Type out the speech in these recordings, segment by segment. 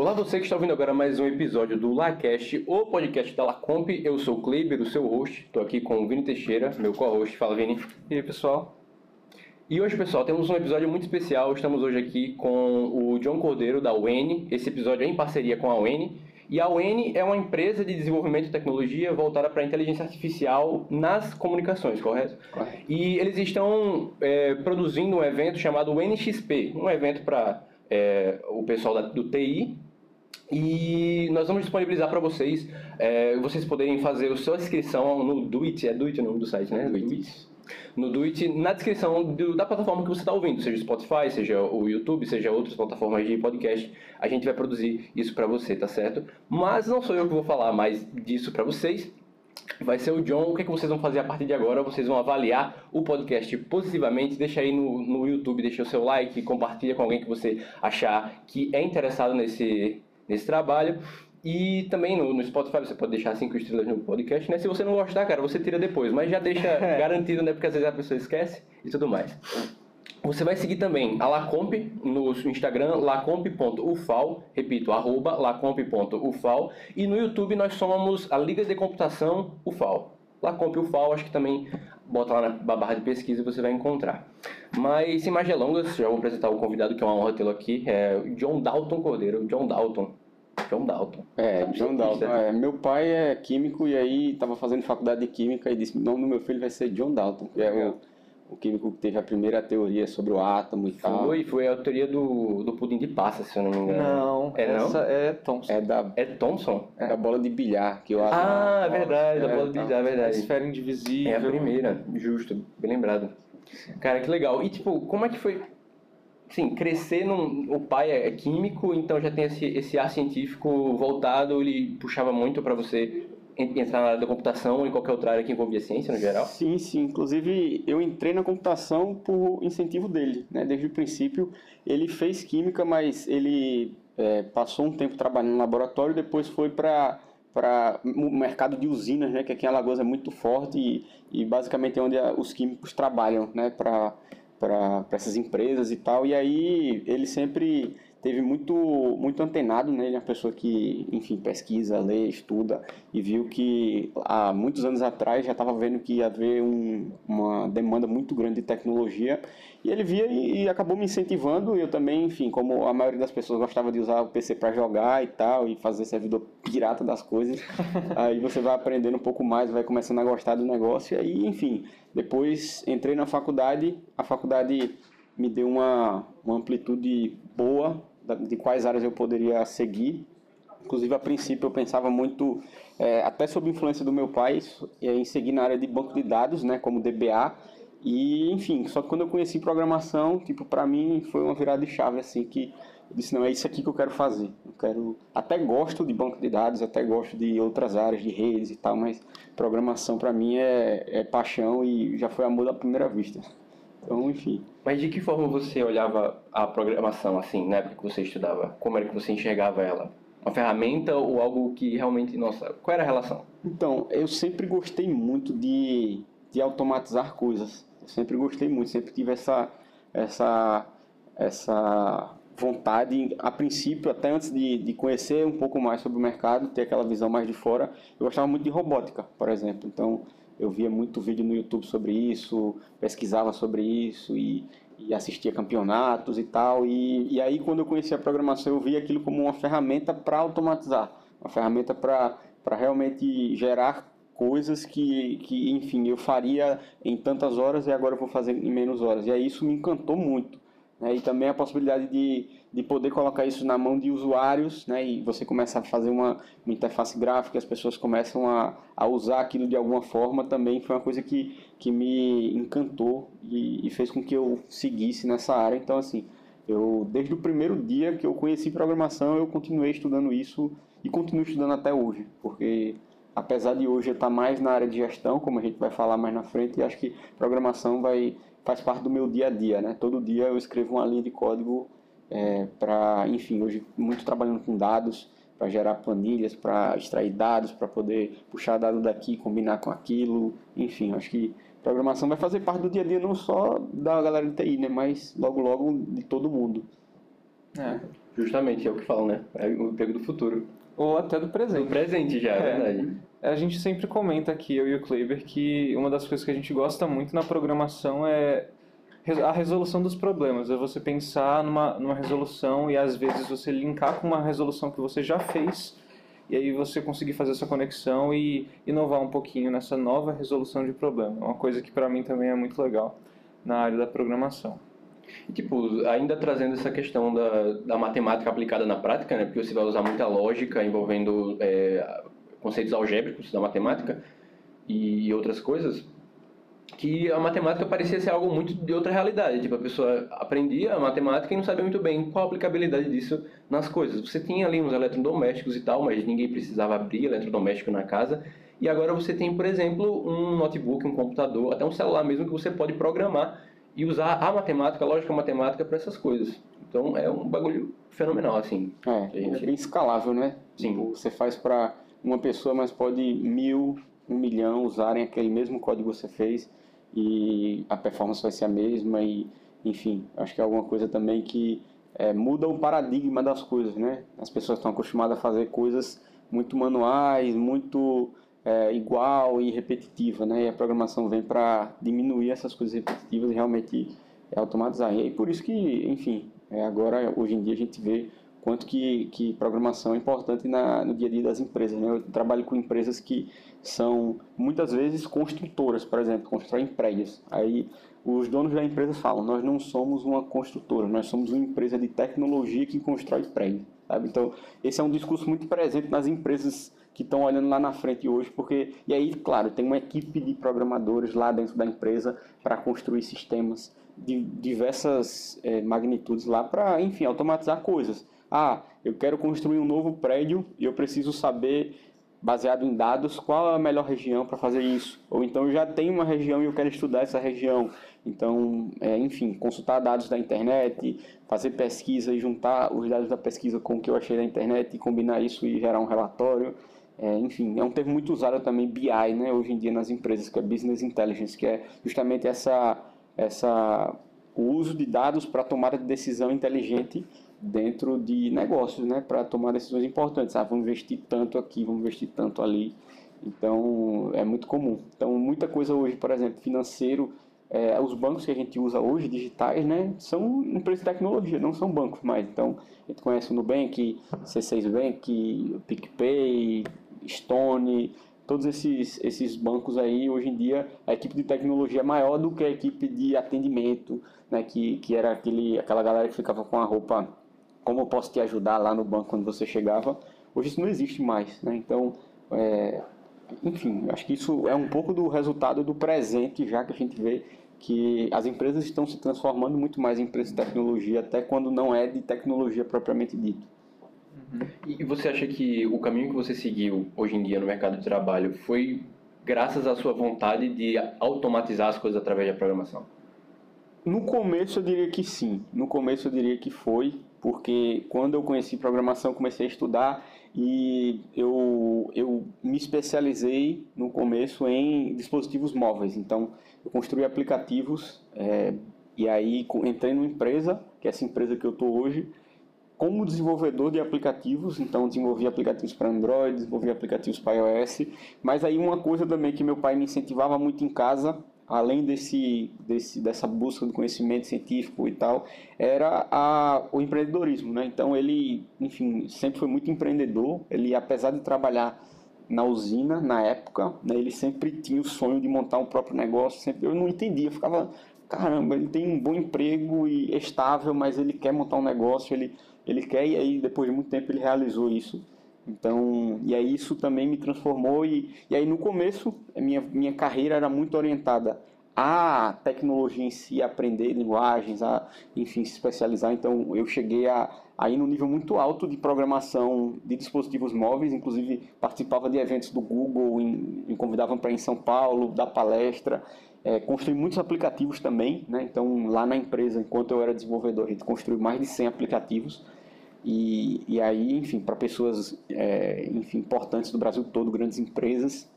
Olá, você que está ouvindo agora mais um episódio do LaCast, o podcast da Lacomp. Eu sou o Kleber, o seu host. Estou aqui com o Vini Teixeira, meu co-host. Fala, Vini. E aí, pessoal? E hoje, pessoal, temos um episódio muito especial. Estamos hoje aqui com o John Cordeiro, da UN. Esse episódio é em parceria com a UN. E a UN é uma empresa de desenvolvimento de tecnologia voltada para a inteligência artificial nas comunicações, correto? Correto. E eles estão é, produzindo um evento chamado NXP, um evento para é, o pessoal da, do TI e nós vamos disponibilizar para vocês, é, vocês poderem fazer a sua inscrição no Duit, é Duit o nome do site, né? Duit. No Duit, na descrição do, da plataforma que você está ouvindo, seja o Spotify, seja o YouTube, seja outras plataformas de podcast, a gente vai produzir isso para você, tá certo? Mas não sou eu que vou falar mais disso para vocês, vai ser o John. O que, é que vocês vão fazer a partir de agora? Vocês vão avaliar o podcast positivamente. Deixa aí no, no YouTube, deixa o seu like, compartilha com alguém que você achar que é interessado nesse, nesse trabalho. E também no, no Spotify você pode deixar cinco estrelas no podcast, né? Se você não gostar, cara, você tira depois, mas já deixa garantido, né? Porque às vezes a pessoa esquece e tudo mais. Você vai seguir também a Lacomp no Instagram, lacomp.ufal, repito, arroba lacomp.ufal, e no YouTube nós somos a Liga de Computação UFAL. Lacomp UFAL, acho que também bota lá na barra de pesquisa e você vai encontrar. Mas sem mais delongas, já vou apresentar o convidado, que é uma honra tê-lo aqui, é o John Dalton Cordeiro. John Dalton. John Dalton. É, John Dalton. É, meu pai é químico e aí estava fazendo faculdade de química e disse: o nome do meu filho vai ser John Dalton, que é o, o químico que teve a primeira teoria sobre o átomo e tal. Foi, foi a teoria do, do pudim de passa, se eu não me engano. Não, É, não? essa é Thompson. É da, É Thompson? é da bola de bilhar que eu Ah, é verdade, da É, bola de tá. bilhar, é verdade. esfera indivisível. É a primeira, justo, bem lembrado. Cara, que legal. E tipo, como é que foi, sim, crescer num... O pai é químico, então já tem esse, esse ar científico voltado, ele puxava muito pra você en- entrar na área da computação ou em qualquer outra área que envolvia ciência no geral? Sim, sim. Inclusive, eu entrei na computação por incentivo dele, né? Desde o princípio, ele fez química, mas ele é, passou um tempo trabalhando no laboratório, depois foi para para o mercado de usinas, né? Que aqui em Alagoas é muito forte e, e basicamente é onde os químicos trabalham, né? Para para essas empresas e tal. E aí ele sempre teve muito muito antenado, né? Ele é uma pessoa que, enfim, pesquisa, lê, estuda e viu que há muitos anos atrás já estava vendo que ia haver um, uma demanda muito grande de tecnologia e ele via e, e acabou me incentivando. E eu também, enfim, como a maioria das pessoas gostava de usar o PC para jogar e tal e fazer servidor pirata das coisas, aí você vai aprendendo um pouco mais, vai começando a gostar do negócio e aí, enfim, depois entrei na faculdade, a faculdade me deu uma, uma amplitude boa de quais áreas eu poderia seguir. Inclusive, a princípio, eu pensava muito, é, até sob influência do meu pai, em seguir na área de banco de dados, né, como DBA. E, enfim, só que quando eu conheci programação, tipo, para mim foi uma virada de chave, assim, que eu disse, não, é isso aqui que eu quero fazer. Eu quero, até gosto de banco de dados, até gosto de outras áreas, de redes e tal, mas programação para mim é, é paixão e já foi amor à primeira vista. Então, enfim. Mas de que forma você olhava a programação, assim, na época que você estudava? Como era que você enxergava ela? Uma ferramenta ou algo que realmente, nossa, qual era a relação? Então, eu sempre gostei muito de, de automatizar coisas. Eu sempre gostei muito, sempre tive essa, essa, essa vontade, a princípio, até antes de, de conhecer um pouco mais sobre o mercado, ter aquela visão mais de fora, eu gostava muito de robótica, por exemplo. Então, eu via muito vídeo no YouTube sobre isso, pesquisava sobre isso e, e assistia campeonatos e tal. E, e aí, quando eu conheci a programação, eu via aquilo como uma ferramenta para automatizar, uma ferramenta para realmente gerar coisas que, que, enfim, eu faria em tantas horas e agora eu vou fazer em menos horas. E aí isso me encantou muito. Né? E também a possibilidade de, de poder colocar isso na mão de usuários, né? e você começa a fazer uma, uma interface gráfica, as pessoas começam a, a usar aquilo de alguma forma, também foi uma coisa que, que me encantou e, e fez com que eu seguisse nessa área. Então, assim, eu desde o primeiro dia que eu conheci programação, eu continuei estudando isso e continuo estudando até hoje, porque apesar de hoje estar mais na área de gestão, como a gente vai falar mais na frente, acho que programação vai faz parte do meu dia a dia, né? Todo dia eu escrevo uma linha de código é, para, enfim, hoje muito trabalhando com dados, para gerar planilhas, para extrair dados, para poder puxar dado daqui, combinar com aquilo, enfim, acho que programação vai fazer parte do dia a dia não só da galera de TI, né, mas logo logo de todo mundo. É. Justamente, é o que falam, né? É o emprego do futuro. Ou até do presente. Do presente já, é, é verdade. A gente sempre comenta aqui, eu e o Kleber, que uma das coisas que a gente gosta muito na programação é a resolução dos problemas. É você pensar numa, numa resolução e às vezes você linkar com uma resolução que você já fez e aí você conseguir fazer essa conexão e inovar um pouquinho nessa nova resolução de problema. É uma coisa que para mim também é muito legal na área da programação. E, tipo, ainda trazendo essa questão da, da matemática aplicada na prática, né? Porque você vai usar muita lógica envolvendo é, conceitos algébricos da matemática e outras coisas que a matemática parecia ser algo muito de outra realidade. Tipo, a pessoa aprendia a matemática e não sabia muito bem qual a aplicabilidade disso nas coisas. Você tinha ali uns eletrodomésticos e tal, mas ninguém precisava abrir eletrodoméstico na casa. E agora você tem, por exemplo, um notebook, um computador, até um celular mesmo que você pode programar e usar a matemática, a lógica matemática para essas coisas. Então é um bagulho fenomenal, assim. É, gente... é bem escalável, né? Sim. Tipo, você faz para uma pessoa, mas pode mil, um milhão usarem aquele mesmo código que você fez e a performance vai ser a mesma e enfim, acho que é alguma coisa também que é, muda o paradigma das coisas, né? As pessoas estão acostumadas a fazer coisas muito manuais, muito é, igual e repetitiva, né? E a programação vem para diminuir essas coisas repetitivas e realmente é, automatizar. E aí por isso que, enfim, é, agora hoje em dia a gente vê quanto que, que programação é importante na, no dia a dia das empresas. Né? Eu trabalho com empresas que são muitas vezes construtoras, por exemplo, constroem prédios. Aí os donos da empresa falam: nós não somos uma construtora, nós somos uma empresa de tecnologia que constrói prédios. Sabe? Então esse é um discurso muito presente nas empresas que estão olhando lá na frente hoje, porque e aí, claro, tem uma equipe de programadores lá dentro da empresa para construir sistemas de diversas é, magnitudes lá para, enfim, automatizar coisas. Ah, eu quero construir um novo prédio e eu preciso saber, baseado em dados, qual é a melhor região para fazer isso. Ou então eu já tenho uma região e eu quero estudar essa região. Então, é, enfim, consultar dados da internet, fazer pesquisa e juntar os dados da pesquisa com o que eu achei da internet e combinar isso e gerar um relatório. É, enfim, é um termo muito usado também, BI, né, hoje em dia nas empresas, que é Business Intelligence, que é justamente essa, essa, o uso de dados para tomada de decisão inteligente dentro de negócios, né, para tomar decisões importantes. Ah, vamos investir tanto aqui, vamos investir tanto ali. Então, é muito comum. Então, muita coisa hoje, por exemplo, financeiro, é, os bancos que a gente usa hoje, digitais, né, são empresas de tecnologia, não são bancos mais. Então, a gente conhece o Nubank, C6 Bank, PicPay, Stone, todos esses, esses bancos aí, hoje em dia, a equipe de tecnologia é maior do que a equipe de atendimento, né, que, que era aquele, aquela galera que ficava com a roupa como eu posso te ajudar lá no banco quando você chegava. Hoje isso não existe mais, né? Então, é, enfim, acho que isso é um pouco do resultado do presente, já que a gente vê que as empresas estão se transformando muito mais em empresas de tecnologia, até quando não é de tecnologia propriamente dito. Uhum. E você acha que o caminho que você seguiu hoje em dia no mercado de trabalho foi graças à sua vontade de automatizar as coisas através da programação? No começo eu diria que sim. No começo eu diria que foi, porque quando eu conheci programação comecei a estudar e eu, eu me especializei no começo em dispositivos móveis. Então eu construí aplicativos é, e aí entrei numa empresa, que é essa empresa que eu estou hoje, como desenvolvedor de aplicativos, então desenvolvi aplicativos para Android, desenvolvi aplicativos para iOS, mas aí uma coisa também que meu pai me incentivava muito em casa além desse, desse, dessa busca do conhecimento científico e tal, era a, o empreendedorismo, né? Então ele, enfim, sempre foi muito empreendedor. Ele, apesar de trabalhar na usina na época, né, ele sempre tinha o sonho de montar um próprio negócio. Sempre, eu não entendia, ficava, caramba, ele tem um bom emprego e estável, mas ele quer montar um negócio, ele, ele quer e aí depois de muito tempo ele realizou isso. Então, e aí isso também me transformou e, e aí no começo minha, minha carreira era muito orientada à tecnologia em si, a aprender linguagens, a, enfim, se especializar. Então, eu cheguei a, a ir no nível muito alto de programação de dispositivos móveis, inclusive participava de eventos do Google, em, me convidavam para ir em São Paulo, dar palestra, é, construí muitos aplicativos também, né? Então, lá na empresa, enquanto eu era desenvolvedor, a gente construiu mais de 100 aplicativos e, e aí, enfim, para pessoas é, enfim, importantes do Brasil todo, grandes empresas.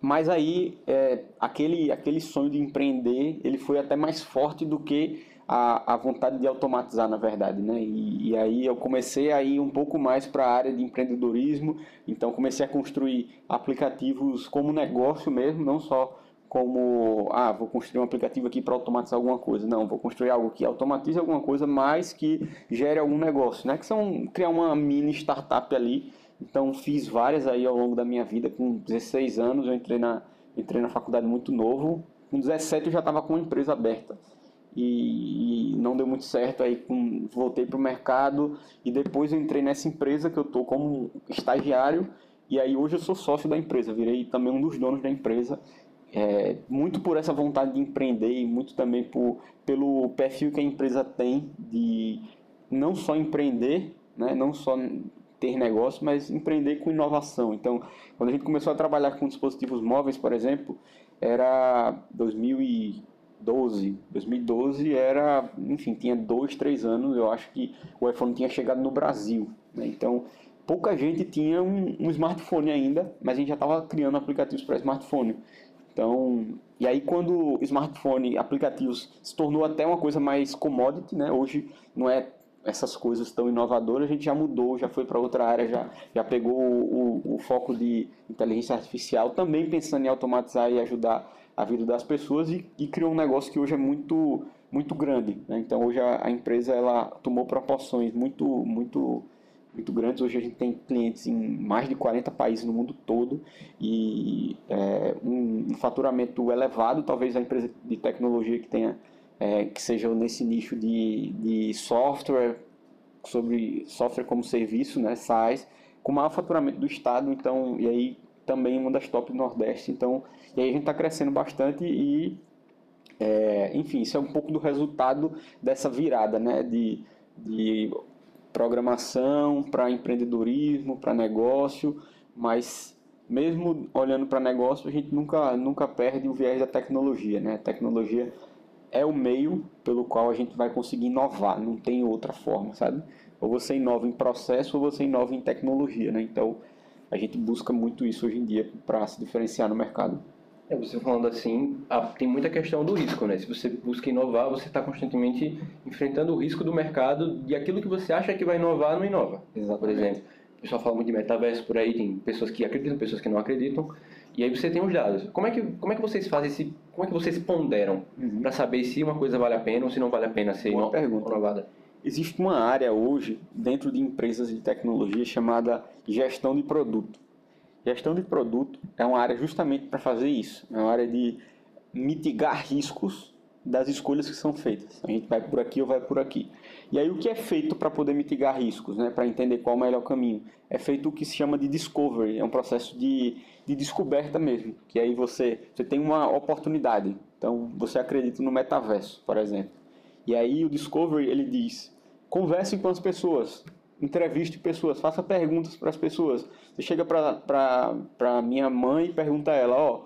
Mas aí, é, aquele, aquele sonho de empreender, ele foi até mais forte do que a, a vontade de automatizar, na verdade, né? E, e aí eu comecei a ir um pouco mais para a área de empreendedorismo, então comecei a construir aplicativos como negócio mesmo, não só como, ah, vou construir um aplicativo aqui para automatizar alguma coisa. Não, vou construir algo que automatize alguma coisa, mas que gere algum negócio, né? Que são criar uma mini startup ali. Então fiz várias aí ao longo da minha vida. Com 16 anos eu entrei na, entrei na faculdade muito novo. Com 17 eu já estava com uma empresa aberta. E, e, não deu muito certo, aí com, voltei para o mercado e depois eu entrei nessa empresa que eu estou como estagiário e aí hoje eu sou sócio da empresa, virei também um dos donos da empresa é, muito por essa vontade de empreender e muito também por, pelo perfil que a empresa tem de não só empreender, né, não só ter negócio, mas empreender com inovação. Então, quando a gente começou a trabalhar com dispositivos móveis, por exemplo, era 2012. 2012 era, enfim, tinha dois, três anos. Eu acho que o iPhone tinha chegado no Brasil. Né? Então, pouca gente tinha um, um smartphone ainda, mas a gente já estava criando aplicativos para smartphone. Então, e aí quando smartphone, aplicativos, se tornou até uma coisa mais commodity, né? Hoje não é essas coisas tão inovadoras, a gente já mudou, já foi para outra área, já, já pegou o, o, o, foco de inteligência artificial, também pensando em automatizar e ajudar a vida das pessoas e, e criou um negócio que hoje é muito muito grande. Né? Então hoje a, a, empresa ela tomou proporções muito muito muito grandes. Hoje a gente tem clientes em mais de 40 países no mundo todo e é, um, faturamento elevado. Talvez a empresa de tecnologia que tenha é, que seja nesse nicho de, de software sobre software como serviço, né, SaaS, com maior faturamento do estado. Então, e aí também uma das top do Nordeste. Então, e aí a gente está crescendo bastante e é, enfim, isso é um pouco do resultado dessa virada, né, de, de programação, para empreendedorismo, para negócio, mas mesmo olhando para negócio, a gente nunca, nunca perde o viés da tecnologia. Né? A tecnologia é o meio pelo qual a gente vai conseguir inovar, não tem outra forma, sabe? Ou você inova em processo ou você inova em tecnologia, né? Então, a gente busca muito isso hoje em dia para se diferenciar no mercado. É, você falando assim, tem muita questão do risco, né? Se você busca inovar, você está constantemente enfrentando o risco do mercado e aquilo que você acha que vai inovar, não inova. Exatamente. Por exemplo, o pessoal fala muito de metaverso por aí, tem pessoas que acreditam, pessoas que não acreditam, e aí você tem os dados. Como é que, como é que vocês fazem esse, como é que vocês ponderam uhum. para saber se uma coisa vale a pena ou se não vale a pena ser Boa pergunta. inovada? Existe uma área hoje dentro de empresas de tecnologia chamada gestão de produto. Gestão de produto é uma área justamente para fazer isso. É uma área de mitigar riscos das escolhas que são feitas. A gente vai por aqui ou vai por aqui. E aí o que é feito para poder mitigar riscos, né? para entender qual é o melhor caminho? É feito o que se chama de discovery, é um processo de, de descoberta mesmo. Que aí você, você tem uma oportunidade. Então você acredita no metaverso, por exemplo. E aí o discovery ele diz: converse com as pessoas, entreviste pessoas, faça perguntas para as pessoas. Você chega para minha mãe e pergunta a ela, ó,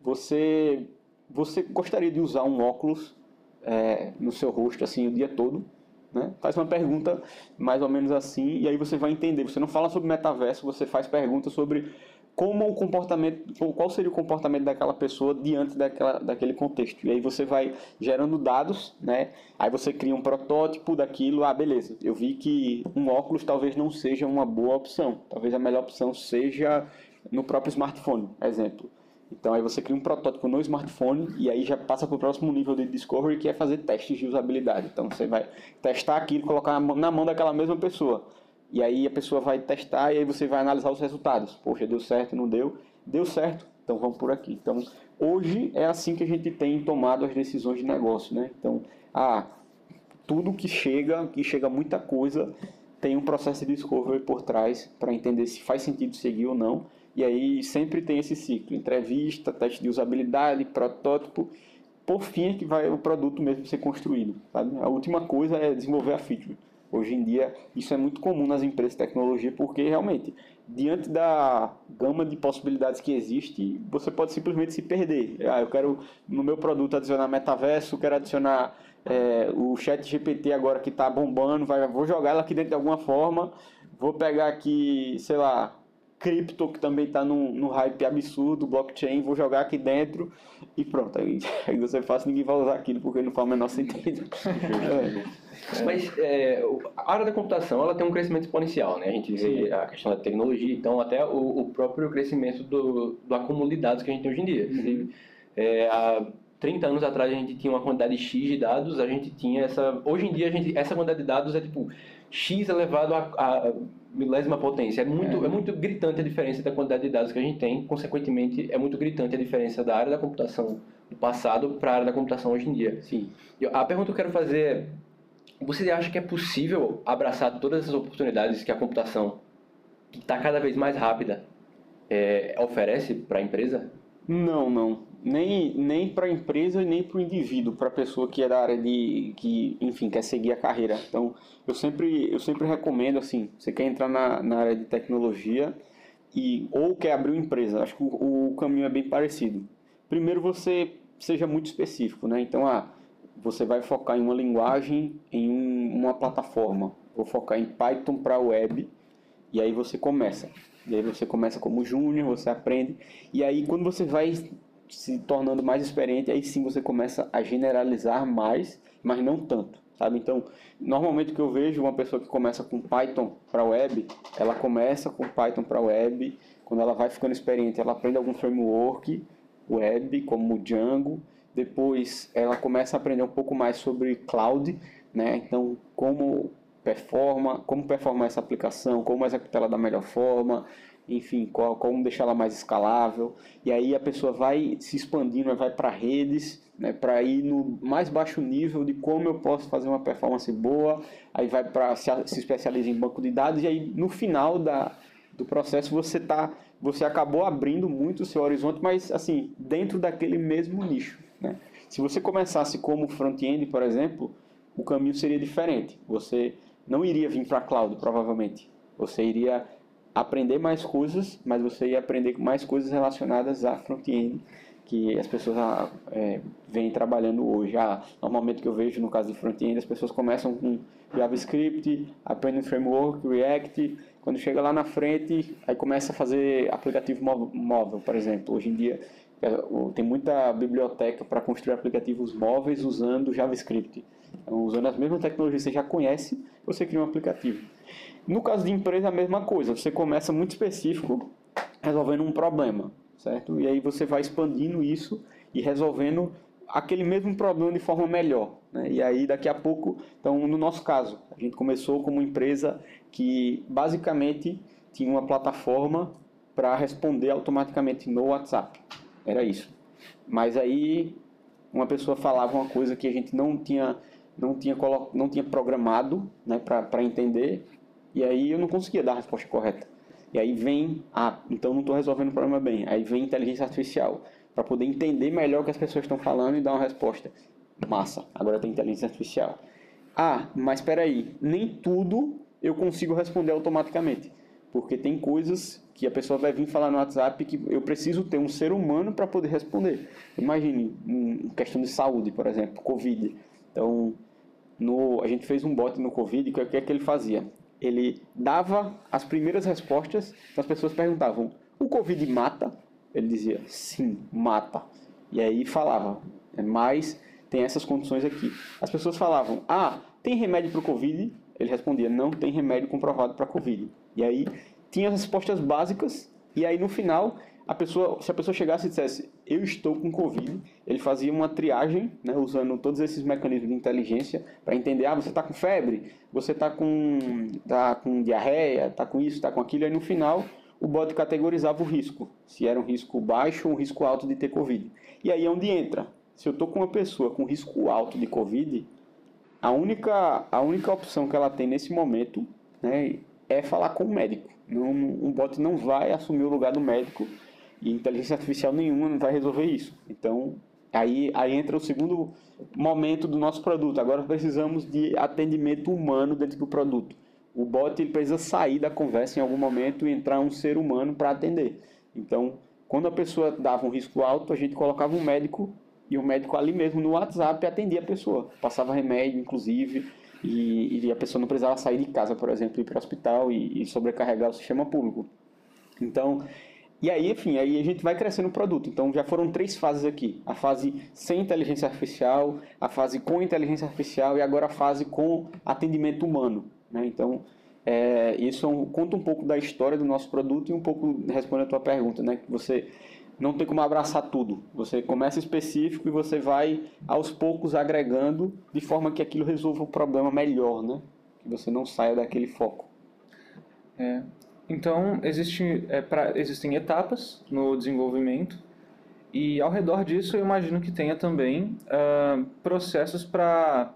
você, você gostaria de usar um óculos é, no seu rosto assim o dia todo? Né? Faz uma pergunta mais ou menos assim e aí você vai entender. Você não fala sobre metaverso, você faz perguntas sobre como o comportamento, qual seria o comportamento daquela pessoa diante daquela, daquele contexto. E aí você vai gerando dados, né? Aí você cria um protótipo daquilo, ah, beleza, eu vi que um óculos talvez não seja uma boa opção. Talvez a melhor opção seja no próprio smartphone, exemplo. Então aí você cria um protótipo no smartphone e aí já passa para o próximo nível de discovery que é fazer testes de usabilidade. Então você vai testar aquilo, colocar na mão daquela mesma pessoa. E aí a pessoa vai testar e aí você vai analisar os resultados. Poxa, deu certo, não deu? Deu certo, então vamos por aqui. Então, hoje é assim que a gente tem tomado as decisões de negócio, né? Então, ah, tudo que chega, que chega muita coisa, tem um processo de discovery por trás para entender se faz sentido seguir ou não. E aí sempre tem esse ciclo, entrevista, teste de usabilidade, protótipo, por fim é que vai o produto mesmo ser construído. Sabe? A última coisa é desenvolver a feature. Hoje em dia, isso é muito comum nas empresas de tecnologia, porque realmente, diante da gama de possibilidades que existe, você pode simplesmente se perder. Ah, eu quero no meu produto adicionar metaverso, quero adicionar é, o chat GPT agora que está bombando, vai, vou jogar ela aqui dentro de alguma forma, vou pegar aqui, sei lá, cripto, que também está no, no hype absurdo, blockchain, vou jogar aqui dentro e pronto. Aí, aí você faz, ninguém vai usar aquilo porque não faz o menor sentido. é. Mas é, a área da computação ela tem um crescimento exponencial, né? A gente vê Sim. a questão da tecnologia, então até o, o, próprio crescimento do, do acúmulo de dados que a gente tem hoje em dia. Uhum. É, há 30 anos atrás a gente tinha uma quantidade X de dados, a gente tinha essa... Hoje em dia a gente, essa quantidade de dados é tipo X elevado a, a milésima potência. É muito, é. é. muito gritante a diferença da quantidade de dados que a gente tem, consequentemente, é muito gritante a diferença da área da computação do passado para a área da computação hoje em dia. Sim. A pergunta que eu quero fazer é: você acha que é possível abraçar todas essas oportunidades que a computação, que está cada vez mais rápida, é, oferece para a empresa? Não, não nem, nem para a empresa nem para o indivíduo, para a pessoa que é da área de que, enfim, quer seguir a carreira. Então, eu sempre, eu sempre recomendo assim, você quer entrar na, na área de tecnologia e ou quer abrir uma empresa, acho que o, o caminho é bem parecido. Primeiro você seja muito específico, né? Então, ah, você vai focar em uma linguagem, em um, uma plataforma. Vou focar em Python para web e aí você começa. E aí você começa como júnior, você aprende. E aí quando você vai se tornando mais experiente, aí sim você começa a generalizar mais, mas não tanto, sabe? Então, normalmente o que eu vejo uma pessoa que começa com Python para web, ela começa com Python para web, quando ela vai ficando experiente, ela aprende algum framework web, como Django, depois ela começa a aprender um pouco mais sobre cloud, né? Então, como performa, como performar essa aplicação, como executar ela da melhor forma, enfim, qual, como deixar ela mais escalável. E aí a pessoa vai se expandindo, vai para redes, né, para ir no mais baixo nível de como eu posso fazer uma performance boa. Aí vai para se, se especializa em banco de dados e aí no final da, do processo você tá, você acabou abrindo muito o seu horizonte, mas assim dentro daquele mesmo nicho. Né? Se você começasse como front-end, por exemplo, o caminho seria diferente. Você não iria vir para cloud, provavelmente. Você iria aprender mais coisas, mas você ia aprender mais coisas relacionadas a front-end que as pessoas ah, é, vêm trabalhando hoje. Ah, normalmente que eu vejo no caso de front-end, as pessoas começam com JavaScript, aprendem framework, React, quando chega lá na frente, aí começa a fazer aplicativo móvel, por exemplo. Hoje em dia é, tem muita biblioteca para construir aplicativos móveis usando JavaScript. Então, usando as mesmas tecnologias que você já conhece, você cria um aplicativo. No caso de empresa, a mesma coisa. Você começa muito específico, resolvendo um problema, certo? E aí você vai expandindo isso e resolvendo aquele mesmo problema de forma melhor. Né? E aí, daqui a pouco, então, no nosso caso, a gente começou como empresa que basicamente tinha uma plataforma para responder automaticamente no WhatsApp. Era isso. Mas aí, uma pessoa falava uma coisa que a gente não tinha, não tinha, não tinha programado né, para entender, e aí eu não conseguia dar a resposta correta. E aí vem, ah, então não estou resolvendo o problema bem. Aí vem inteligência artificial, para poder entender melhor o que as pessoas estão falando e dar uma resposta. Massa, agora tem inteligência artificial. Ah, mas espera aí, nem tudo eu consigo responder automaticamente. Porque tem coisas que a pessoa vai vir falar no WhatsApp que eu preciso ter um ser humano para poder responder. Imagine, em questão de saúde, por exemplo, Covid. Então, no, a gente fez um bot no Covid, que o que é que ele fazia? Ele dava as primeiras respostas, as pessoas perguntavam: "O Covid mata?" Ele dizia: "Sim, mata". E aí falava: é, "Mas tem essas condições aqui". As pessoas falavam: "Ah, tem remédio para o Covid?" Ele respondia: "Não tem remédio comprovado para Covid". E aí tinha as respostas básicas e aí no final a pessoa, se a pessoa chegasse e dissesse, eu estou com Covid, ele fazia uma triagem, né, usando todos esses mecanismos de inteligência para entender, ah, você está com febre, você está com, tá com diarreia, está com isso, está com aquilo, e no final o bot categorizava o risco, se era um risco baixo ou um risco alto de ter Covid. E aí é onde entra. Se eu estou com uma pessoa com risco alto de Covid, a única, a única opção que ela tem nesse momento né, é falar com o médico. Não, um bot não vai assumir o lugar do médico e inteligência artificial nenhuma não vai resolver isso. Então, aí, aí entra o segundo momento do nosso produto. Agora precisamos de atendimento humano dentro do produto. O bot ele precisa sair da conversa em algum momento e entrar um ser humano para atender. Então, quando a pessoa dava um risco alto, a gente colocava um médico e o médico ali mesmo no WhatsApp atendia a pessoa. Passava remédio, inclusive, e, e a pessoa não precisava sair de casa, por exemplo, ir para o hospital e, e sobrecarregar o sistema público. Então, e aí, enfim, aí a gente vai crescendo o produto. Então já foram três fases aqui: a fase sem inteligência artificial, a fase com inteligência artificial e agora a fase com atendimento humano. Né? Então, é, isso é um, conta um pouco da história do nosso produto e um pouco responde a tua pergunta, né? Que você não tem como abraçar tudo. Você começa específico e você vai aos poucos agregando de forma que aquilo resolva o problema melhor, né? Que você não saia daquele foco. É, então, existe, é, pra, existem etapas no desenvolvimento e ao redor disso eu imagino que tenha também uh, processos para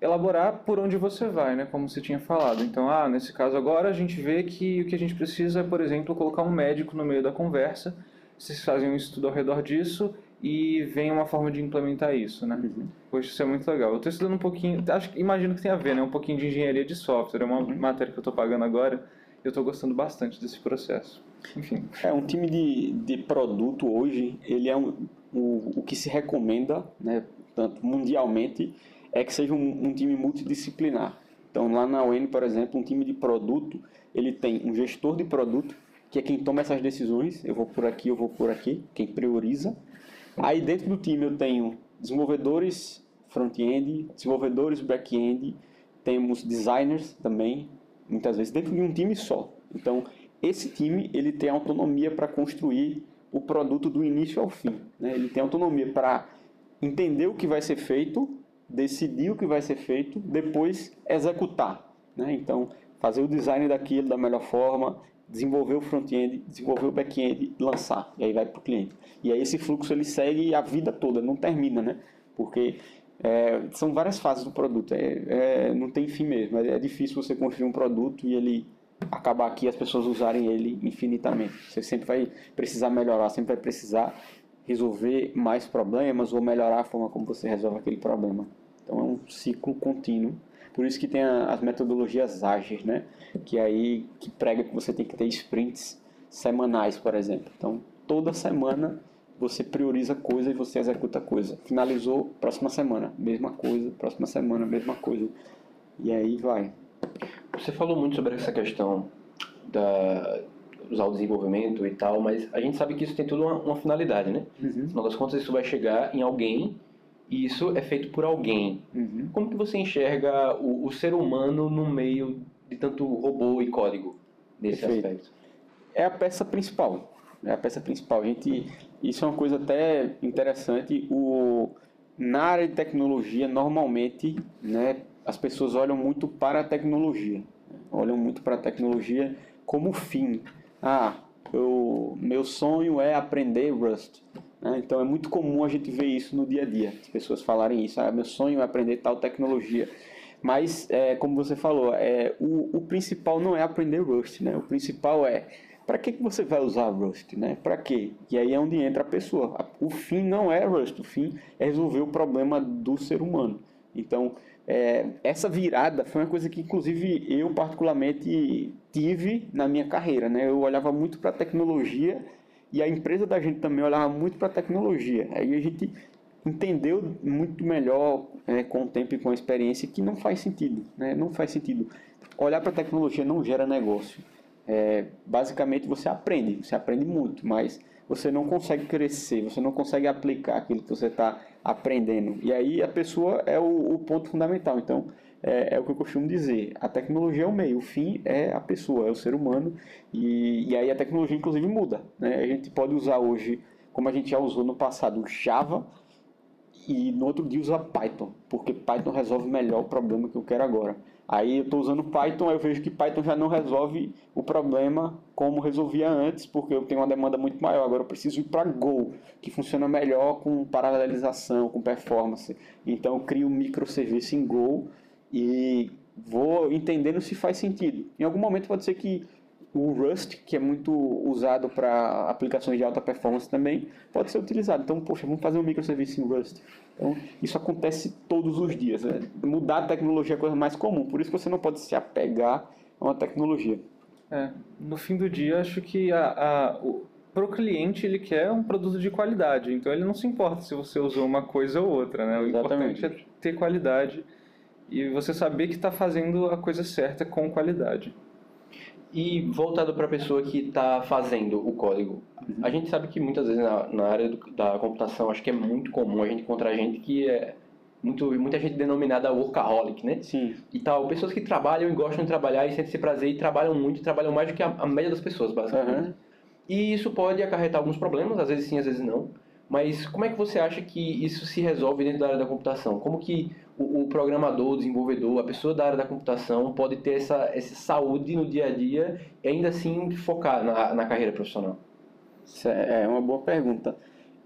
elaborar por onde você vai, né? Como você tinha falado. Então, ah, nesse caso agora a gente vê que o que a gente precisa é, por exemplo, colocar um médico no meio da conversa. Vocês fazem um estudo ao redor disso e vem uma forma de implementar isso, né? Uhum. Poxa, isso é muito legal. Eu estou estudando um pouquinho, acho, imagino que tem a ver, né? Um pouquinho de engenharia de software, é uma uhum. matéria que eu estou pagando agora eu estou gostando bastante desse processo. Enfim. É um time de, de produto hoje, ele é um, o, o que se recomenda, né, tanto mundialmente, é que seja um, um time multidisciplinar. Então, lá na UN, por exemplo, um time de produto, ele tem um gestor de produto, que é quem toma essas decisões, eu vou por aqui, eu vou por aqui, quem prioriza. Aí dentro do time eu tenho desenvolvedores front-end, desenvolvedores back-end, temos designers também, muitas vezes dentro de um time só. Então, esse time ele tem autonomia para construir o produto do início ao fim. Né? Ele tem autonomia para entender o que vai ser feito, decidir o que vai ser feito, depois executar. Né? Então, fazer o design daquilo da melhor forma, desenvolver o front-end, desenvolver o back-end, lançar. E aí vai para o cliente. E aí esse fluxo ele segue a vida toda, não termina, né? Porque é, são várias fases do produto, é, é, não tem fim mesmo. É, é, difícil você construir um produto e ele acabar aqui as pessoas usarem ele infinitamente. Você sempre vai precisar melhorar, sempre vai precisar resolver mais problemas ou melhorar a forma como você resolve aquele problema. Então é um ciclo contínuo. Por isso que tem a, as metodologias ágeis, né? Que aí que prega que você tem que ter sprints semanais, por exemplo. Então toda semana você prioriza coisa e você executa coisa. Finalizou, próxima semana, mesma coisa, próxima semana, mesma coisa. E aí vai. Você falou muito sobre essa questão da usar o desenvolvimento e tal, mas a gente sabe que isso tem tudo uma, uma finalidade, né? Uhum. Afinal das contas, isso vai chegar em alguém e isso é feito por alguém. Uhum. Como que você enxerga o, o, ser humano no meio de tanto robô e código nesse Perfeito. aspecto? É a peça principal é a peça principal. A gente, isso é uma coisa até interessante. O, na área de tecnologia, normalmente, né, as pessoas olham muito para a tecnologia. Olham muito para a tecnologia como fim. Ah, eu, meu sonho é aprender Rust. Né? Então é muito comum a gente ver isso no dia a dia. As pessoas falarem isso. Ah, meu sonho é aprender tal tecnologia. Mas, é, como você falou, é, o, o principal não é aprender Rust. Né? O principal é para que, que você vai usar Rust, né? Para quê? E aí é onde entra a pessoa. O fim não é Rust, o fim é resolver o problema do ser humano. Então, é, essa virada foi uma coisa que, inclusive, eu particularmente tive na minha carreira, né? Eu olhava muito para a tecnologia e a empresa da gente também olhava muito para a tecnologia. Aí a gente entendeu muito melhor é, com o tempo e com a experiência que não faz sentido, né? Não faz sentido. Olhar para a tecnologia não gera negócio é, basicamente você aprende, você aprende muito, mas você não consegue crescer, você não consegue aplicar aquilo que você está aprendendo. E aí a pessoa é o, o ponto fundamental. Então, é, é, o que eu costumo dizer: a tecnologia é o meio, o fim é a pessoa, é o ser humano. E, e aí a tecnologia, inclusive, muda. Né? A gente pode usar hoje, como a gente já usou no passado, Java. E no outro dia usa Python, porque Python resolve melhor o problema que eu quero agora. Aí eu estou usando Python, aí eu vejo que Python já não resolve o problema como resolvia antes, porque eu tenho uma demanda muito maior. Agora eu preciso ir para Go, que funciona melhor com paralelização, com performance. Então eu crio um microserviço em Go e vou entendendo se faz sentido. Em algum momento pode ser que o Rust, que é muito usado para aplicações de alta performance também, pode ser utilizado. Então, poxa, vamos fazer um microserviço em Rust. Então, isso acontece todos os dias. Né? Mudar a tecnologia é a coisa mais comum. Por isso que você não pode se apegar a uma tecnologia. É, no fim do dia, acho que a, a, para o cliente ele quer um produto de qualidade. Então, ele não se importa se você usou uma coisa ou outra. Né? O Exatamente. importante é ter qualidade e você saber que está fazendo a coisa certa com qualidade. E voltado para a pessoa que está fazendo o código, uhum. a gente sabe que muitas vezes na, na área do, da computação, acho que é muito comum a gente encontrar gente que é muito, muita gente denominada workaholic, né? Sim. E tal, pessoas que trabalham e gostam de trabalhar e sentem esse prazer e trabalham muito, e trabalham mais do que a, a média das pessoas, basicamente. Uhum. E isso pode acarretar alguns problemas, às vezes sim, às vezes não. Mas como é que você acha que isso se resolve dentro da área da computação? Como que o, o programador, o desenvolvedor, a pessoa da área da computação pode ter essa, essa saúde no dia a dia e ainda assim focar na, na carreira profissional? É, é uma boa pergunta.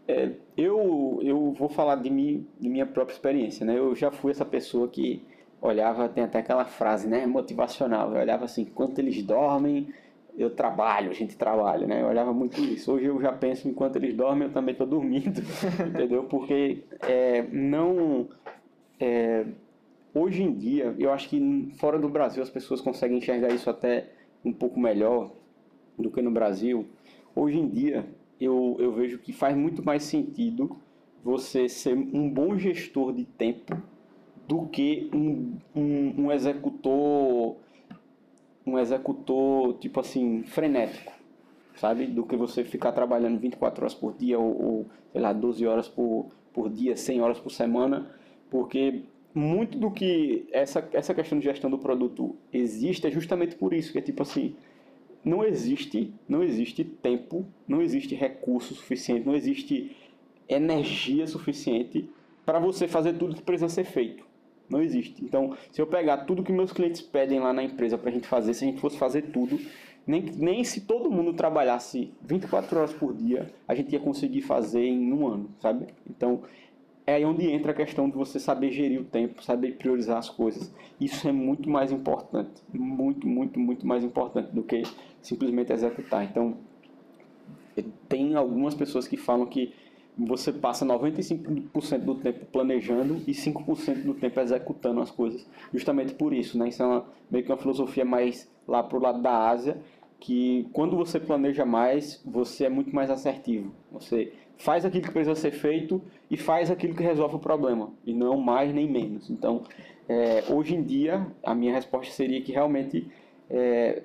É, eu, eu vou falar de, mim, de minha própria experiência, né? Eu já fui essa pessoa que olhava, tem até aquela frase, né, motivacional. Eu olhava assim, enquanto eles dormem, eu trabalho, a gente trabalha, né? Eu olhava muito isso. Hoje eu já penso, enquanto eles dormem, eu também estou dormindo, entendeu? Porque é, não... É, hoje em dia, eu acho que fora do Brasil as pessoas conseguem enxergar isso até um pouco melhor do que no Brasil. Hoje em dia, eu, eu vejo que faz muito mais sentido você ser um bom gestor de tempo do que um, um, um executor um executor, tipo assim, frenético, sabe? Do que você ficar trabalhando 24 horas por dia ou, ou sei lá, 12 horas por, por dia, 100 horas por semana, porque muito do que essa, essa questão de gestão do produto existe é justamente por isso, que é tipo assim, não existe, não existe tempo, não existe recurso suficiente, não existe energia suficiente para você fazer tudo que precisa ser feito. Não existe. Então, se eu pegar tudo que meus clientes pedem lá na empresa para a gente fazer, se a gente fosse fazer tudo, nem, nem se todo mundo trabalhasse 24 horas por dia, a gente ia conseguir fazer em um ano, sabe? Então, é aí onde entra a questão de você saber gerir o tempo, saber priorizar as coisas. Isso é muito mais importante, muito, muito, muito mais importante do que simplesmente executar. Então, tem algumas pessoas que falam que você passa 95% do tempo planejando e 5% do tempo executando as coisas. Justamente por isso, né? Isso é uma, meio que uma filosofia mais lá pro lado da Ásia, que quando você planeja mais, você é muito mais assertivo. Você faz aquilo que precisa ser feito e faz aquilo que resolve o problema, e não mais nem menos. Então, é, hoje em dia, a minha resposta seria que realmente é,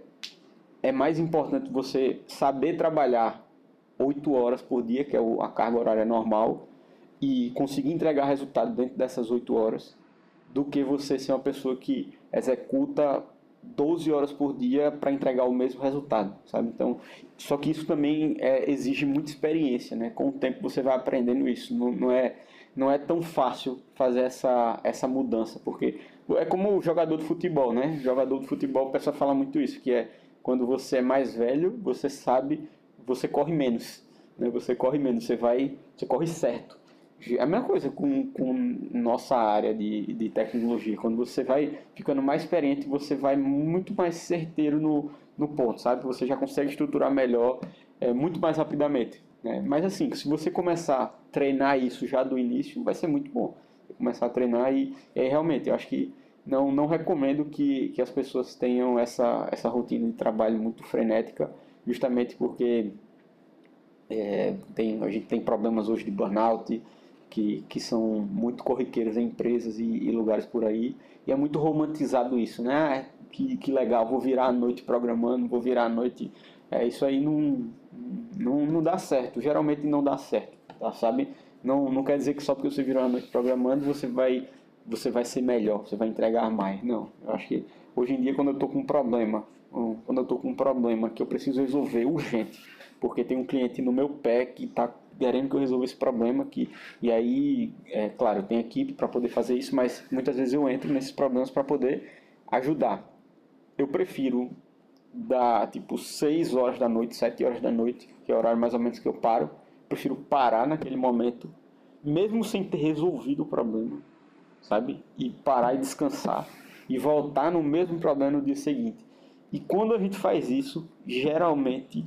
é mais importante você saber trabalhar 8 horas por dia, que é a carga horária normal, e conseguir entregar resultado dentro dessas 8 horas, do que você ser uma pessoa que executa 12 horas por dia para entregar o mesmo resultado, sabe? Então, só que isso também é, exige muita experiência, né? Com o tempo você vai aprendendo isso. Não, não, é, não é tão fácil fazer essa, essa mudança, porque é como o jogador de futebol, né? Jogador de futebol, o pessoal fala muito isso, que é quando você é mais velho, você sabe você corre menos. Né? Você corre menos, você vai, você corre certo. É a mesma coisa com, com nossa área de, de tecnologia. Quando você vai ficando mais experiente, você vai muito mais certeiro no, no ponto, sabe? Você já consegue estruturar melhor, é, muito mais rapidamente. Né? Mas assim, se você começar a treinar isso já do início, vai ser muito bom. Começar a treinar e, e realmente, eu acho que não, não recomendo que, que as pessoas tenham essa, essa rotina de trabalho muito frenética justamente porque é, tem, a gente tem problemas hoje de burnout que, que são muito corriqueiros em empresas e, e lugares por aí, e é muito romantizado isso, né? Ah, que, que legal, vou virar a noite programando, vou virar a noite. É, isso aí não, não, não dá certo, geralmente não dá certo, tá? Sabe? Não, não quer dizer que só porque você virou a noite programando você vai, você vai ser melhor, você vai entregar mais. Não, eu acho que hoje em dia, quando eu estou com um problema, quando eu estou com um problema que eu preciso resolver urgente, porque tem um cliente no meu pé que está querendo que eu resolva esse problema aqui. E aí, é claro, eu tenho equipe para poder fazer isso, mas muitas vezes eu entro nesses problemas para poder ajudar. Eu prefiro dar tipo 6 horas da noite, 7 horas da noite, que é o horário mais ou menos que eu paro. Prefiro parar naquele momento, mesmo sem ter resolvido o problema, sabe? E parar e descansar e voltar no mesmo problema no dia seguinte. E quando a gente faz isso, geralmente,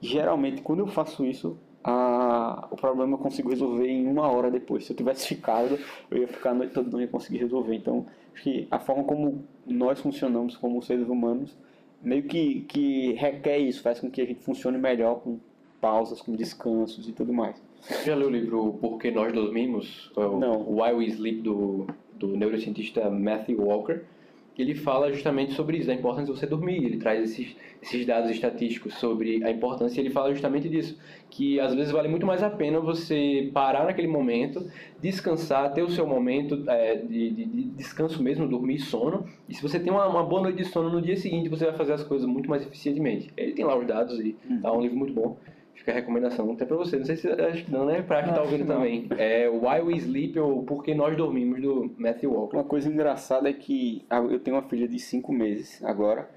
geralmente quando eu faço isso, a, o problema eu consigo resolver em uma hora depois. Se eu tivesse ficado, eu ia ficar a noite toda não ia conseguir resolver. Então, acho que a forma como nós funcionamos como seres humanos meio que, que requer isso, faz com que a gente funcione melhor com pausas, com descansos e tudo mais. Já leu o livro Por que Nós Dormimos? Não. Why We Sleep, do, do neurocientista Matthew Walker. Ele fala justamente sobre isso, da importância de você dormir. Ele traz esses, esses dados estatísticos sobre a importância e ele fala justamente disso, que às vezes vale muito mais a pena você parar naquele momento, descansar, ter o seu momento é, de, de, de, descanso mesmo, dormir, sono. E se você tem uma, uma, boa noite de sono no dia seguinte, você vai fazer as coisas muito mais eficientemente. Ele tem lá os dados e uhum. tá um livro muito bom. Fica a recomendação até pra você. Não sei se acho que não, né? Pra quem tá ouvindo também. É Why We Sleep ou Por que Nós Dormimos, do Matthew Walker. Uma coisa engraçada é que eu tenho uma filha de 5 meses agora.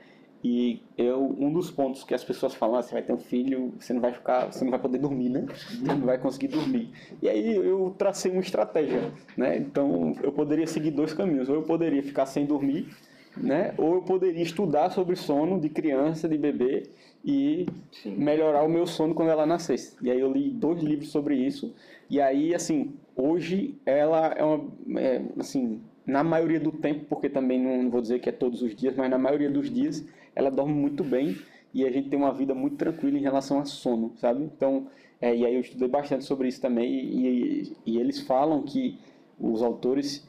E eu, um dos pontos que as pessoas falam, ah, você vai ter um filho, você não vai ficar, você não vai poder dormir, né? Você não vai conseguir dormir. E aí eu tracei uma estratégia, né? Então eu poderia seguir dois caminhos. Ou eu poderia ficar sem dormir, né? Ou eu poderia estudar sobre sono de criança, de bebê e Sim. melhorar o meu sono quando ela nascesse. E aí eu li dois livros sobre isso. E aí, assim, hoje ela é uma, é, assim, na maioria do tempo, porque também não vou dizer que é todos os dias, mas na maioria dos dias ela dorme muito bem e a gente tem uma vida muito tranquila em relação a sono, sabe? Então, é, e aí eu estudei bastante sobre isso também e, e, e eles falam que os autores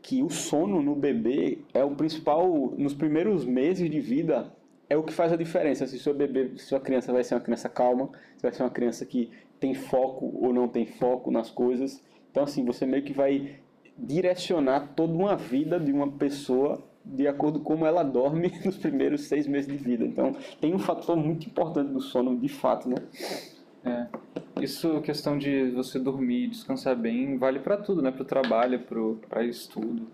que o sono no bebê é o principal nos primeiros meses de vida é o que faz a diferença. Se seu bebê, se sua criança vai ser uma criança calma, se vai ser uma criança que tem foco ou não tem foco nas coisas. Então, assim, você meio que vai direcionar toda uma vida de uma pessoa de acordo com como ela dorme nos primeiros seis meses de vida. Então, tem um fator muito importante do sono, de fato, né? É. Isso, questão de você dormir, descansar bem, vale para tudo, né? Para o trabalho, para estudo.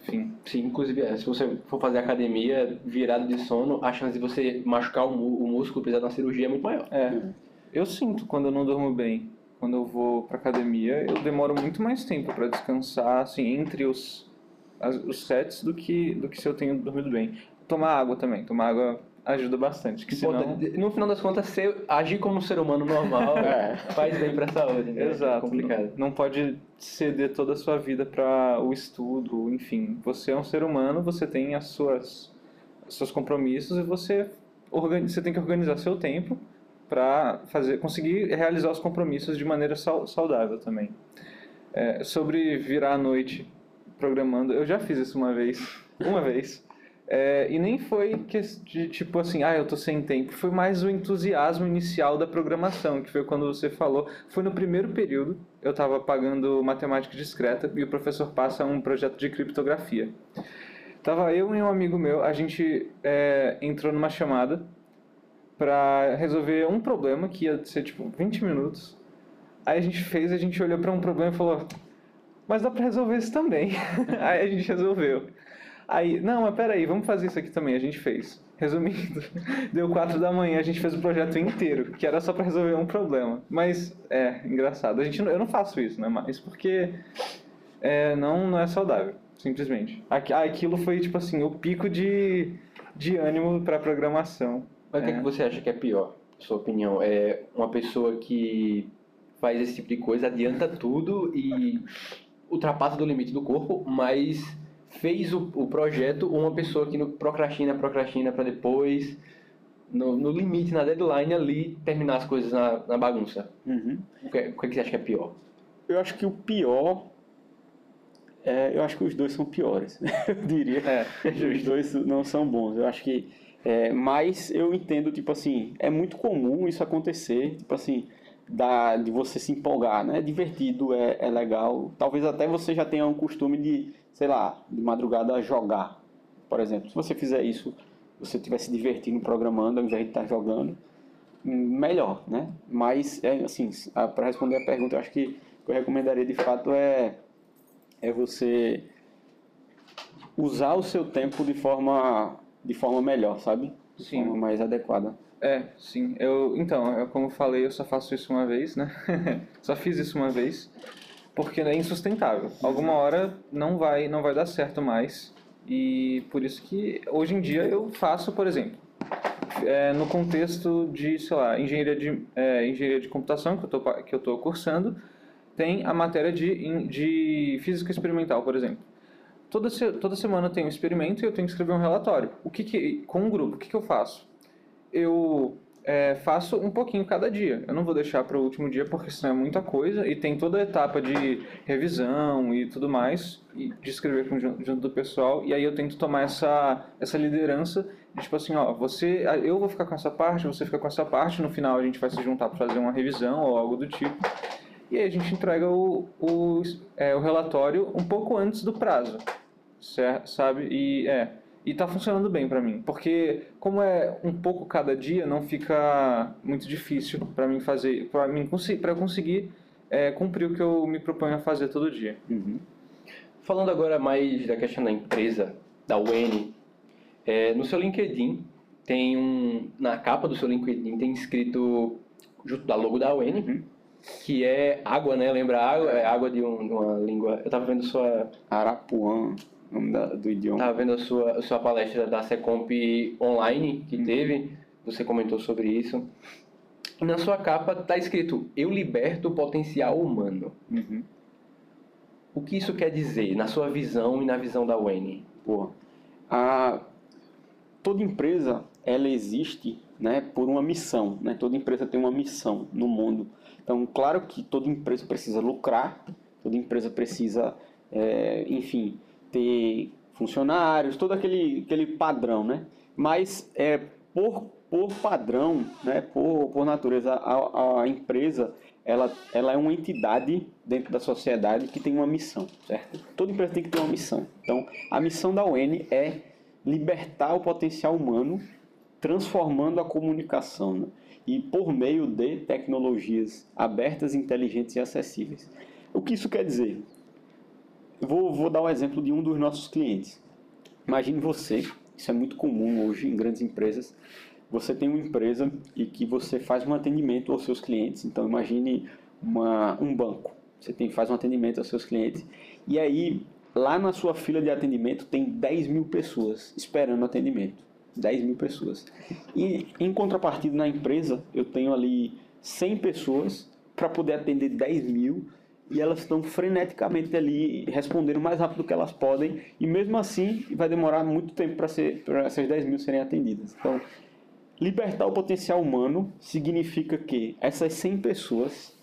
Enfim. Sim, inclusive, é, se você for fazer academia virado de sono, a chance de você machucar o, o músculo, precisar de uma cirurgia é muito maior. É. Eu sinto quando eu não durmo bem. Quando eu vou pra academia, eu demoro muito mais tempo para descansar, assim, entre os, as, os sets do que, do que se eu tenho dormido bem. Tomar água também. Tomar água ajuda bastante. Que senão... No final das contas, ser, agir como um ser humano normal é. faz bem para a saúde. Né? Exato. É complicado. Não, não pode ceder toda a sua vida para o estudo, enfim. Você é um ser humano, você tem as suas seus compromissos e você organiza, você tem que organizar seu tempo para fazer conseguir realizar os compromissos de maneira saudável também. É, sobre virar à noite programando, eu já fiz isso uma vez, uma vez. É, e nem foi que, de, tipo assim, ah, eu tô sem tempo. Foi mais o entusiasmo inicial da programação, que foi quando você falou. Foi no primeiro período, eu estava pagando matemática discreta e o professor passa um projeto de criptografia. Tava eu e um amigo meu, a gente é, entrou numa chamada para resolver um problema que ia ser tipo 20 minutos. Aí a gente fez, a gente olhou para um problema e falou: Mas dá para resolver isso também. Aí a gente resolveu. Aí, não, mas peraí, vamos fazer isso aqui também. A gente fez. Resumindo, deu quatro da manhã, a gente fez o projeto inteiro, que era só para resolver um problema. Mas, é, engraçado. A gente, eu não faço isso, né? Mas porque é, não, não é saudável, simplesmente. Aquilo foi, tipo assim, o pico de, de ânimo para programação. Mas o é. que, que você acha que é pior, sua opinião? É uma pessoa que faz esse tipo de coisa, adianta tudo e ultrapassa do limite do corpo, mas fez o, o projeto uma pessoa que no, procrastina, procrastina para depois, no, no, limite, na deadline ali, terminar as coisas na, na bagunça. Uhum. O, que, o que você acha que é pior? Eu acho que o pior é, eu acho que os dois são piores, eu diria. É, os dois não são bons. Eu acho que. É, mas eu entendo, tipo assim, é muito comum isso acontecer, tipo assim, da, de você se empolgar, né? É divertido, é, é legal. Talvez até você já tenha um costume de sei lá, de madrugada jogar, por exemplo. Se você fizer isso, você estiver se divertindo programando ao invés de estar jogando, melhor, né? Mas, é, assim, para responder a pergunta, eu acho que o que eu recomendaria de fato é, é você usar o seu tempo de forma, de forma melhor, sabe? De sim. forma mais adequada. É, sim. Eu, então, eu, como eu falei, eu só faço isso uma vez, né? só fiz isso uma vez porque é insustentável. Alguma hora não vai, não vai dar certo mais. E por isso que hoje em dia eu faço, por exemplo, é, no contexto de, sei lá, engenharia de, é, engenharia de computação que eu tô, que eu tô cursando, tem a matéria de, de física experimental, por exemplo. Toda, toda semana tem um experimento e eu tenho que escrever um relatório. O que, que com um grupo, o que, que eu faço? Eu é, faço um pouquinho cada dia. Eu não vou deixar para o último dia porque senão é muita coisa e tem toda a etapa de revisão e tudo mais, e de escrever junto, junto do pessoal. E aí eu tento tomar essa, essa liderança de tipo assim, ó, você, eu vou ficar com essa parte, você fica com essa parte, no final a gente vai se juntar para fazer uma revisão ou algo do tipo. E aí a gente entrega o, o, é, o relatório um pouco antes do prazo, certo? sabe? E é, e tá funcionando bem para mim, porque como é um pouco cada dia, não fica muito difícil para mim fazer, para mim para conseguir é, cumprir o que eu me proponho a fazer todo dia. Uhum. Falando agora mais da questão da empresa, da UN, é, no seu LinkedIn tem um, na capa do seu LinkedIn tem escrito junto da logo da UN, uhum. que é água, né? Lembra água? É água de, um, de uma língua. Eu tava vendo sua Arapuã nome da, do idioma. Estava vendo a sua, a sua palestra da Secomp online que uhum. teve, você comentou sobre isso. E na sua capa está escrito: Eu liberto o potencial humano. Uhum. O que isso quer dizer na sua visão e na visão da UN? Pô, a, toda empresa ela existe né, por uma missão. Né? Toda empresa tem uma missão no mundo. Então, claro que toda empresa precisa lucrar, toda empresa precisa, é, enfim, ter funcionários, todo aquele, aquele padrão, né? Mas é, por, por padrão, né, por, por natureza, a, a empresa ela, ela é uma entidade dentro da sociedade que tem uma missão, certo? Toda empresa tem que ter uma missão. Então, a missão da UN é libertar o potencial humano, transformando a comunicação né? e por meio de tecnologias abertas, inteligentes e acessíveis. O que isso quer dizer? Vou, vou dar um exemplo de um dos nossos clientes. Imagine você, isso é muito comum hoje em grandes empresas, você tem uma empresa e que você faz um atendimento aos seus clientes. Então imagine uma, um banco, você tem, faz um atendimento aos seus clientes e aí lá na sua fila de atendimento tem 10 mil pessoas esperando atendimento. 10 mil pessoas. E em contrapartida na empresa eu tenho ali 100 pessoas para poder atender 10 mil e elas estão freneticamente ali respondendo mais rápido que elas podem e mesmo assim vai demorar muito tempo para essas 10 mil serem atendidas. Então, libertar o potencial humano significa que essas 100 pessoas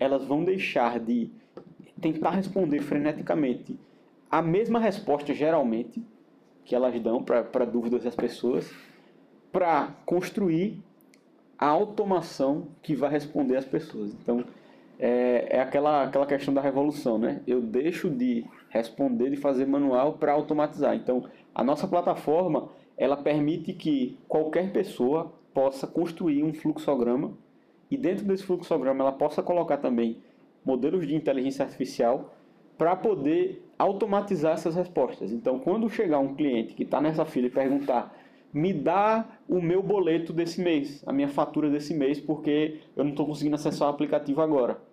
elas vão deixar de tentar responder freneticamente a mesma resposta geralmente que elas dão para dúvidas das pessoas para construir a automação que vai responder às pessoas. Então, é, é aquela, aquela questão da revolução, né? Eu deixo de responder, de fazer manual para automatizar. Então, a nossa plataforma, ela permite que qualquer pessoa possa construir um fluxograma e dentro desse fluxograma ela possa colocar também modelos de inteligência artificial para poder automatizar essas respostas. Então, quando chegar um cliente que está nessa fila e perguntar me dá o meu boleto desse mês, a minha fatura desse mês, porque eu não estou conseguindo acessar o aplicativo agora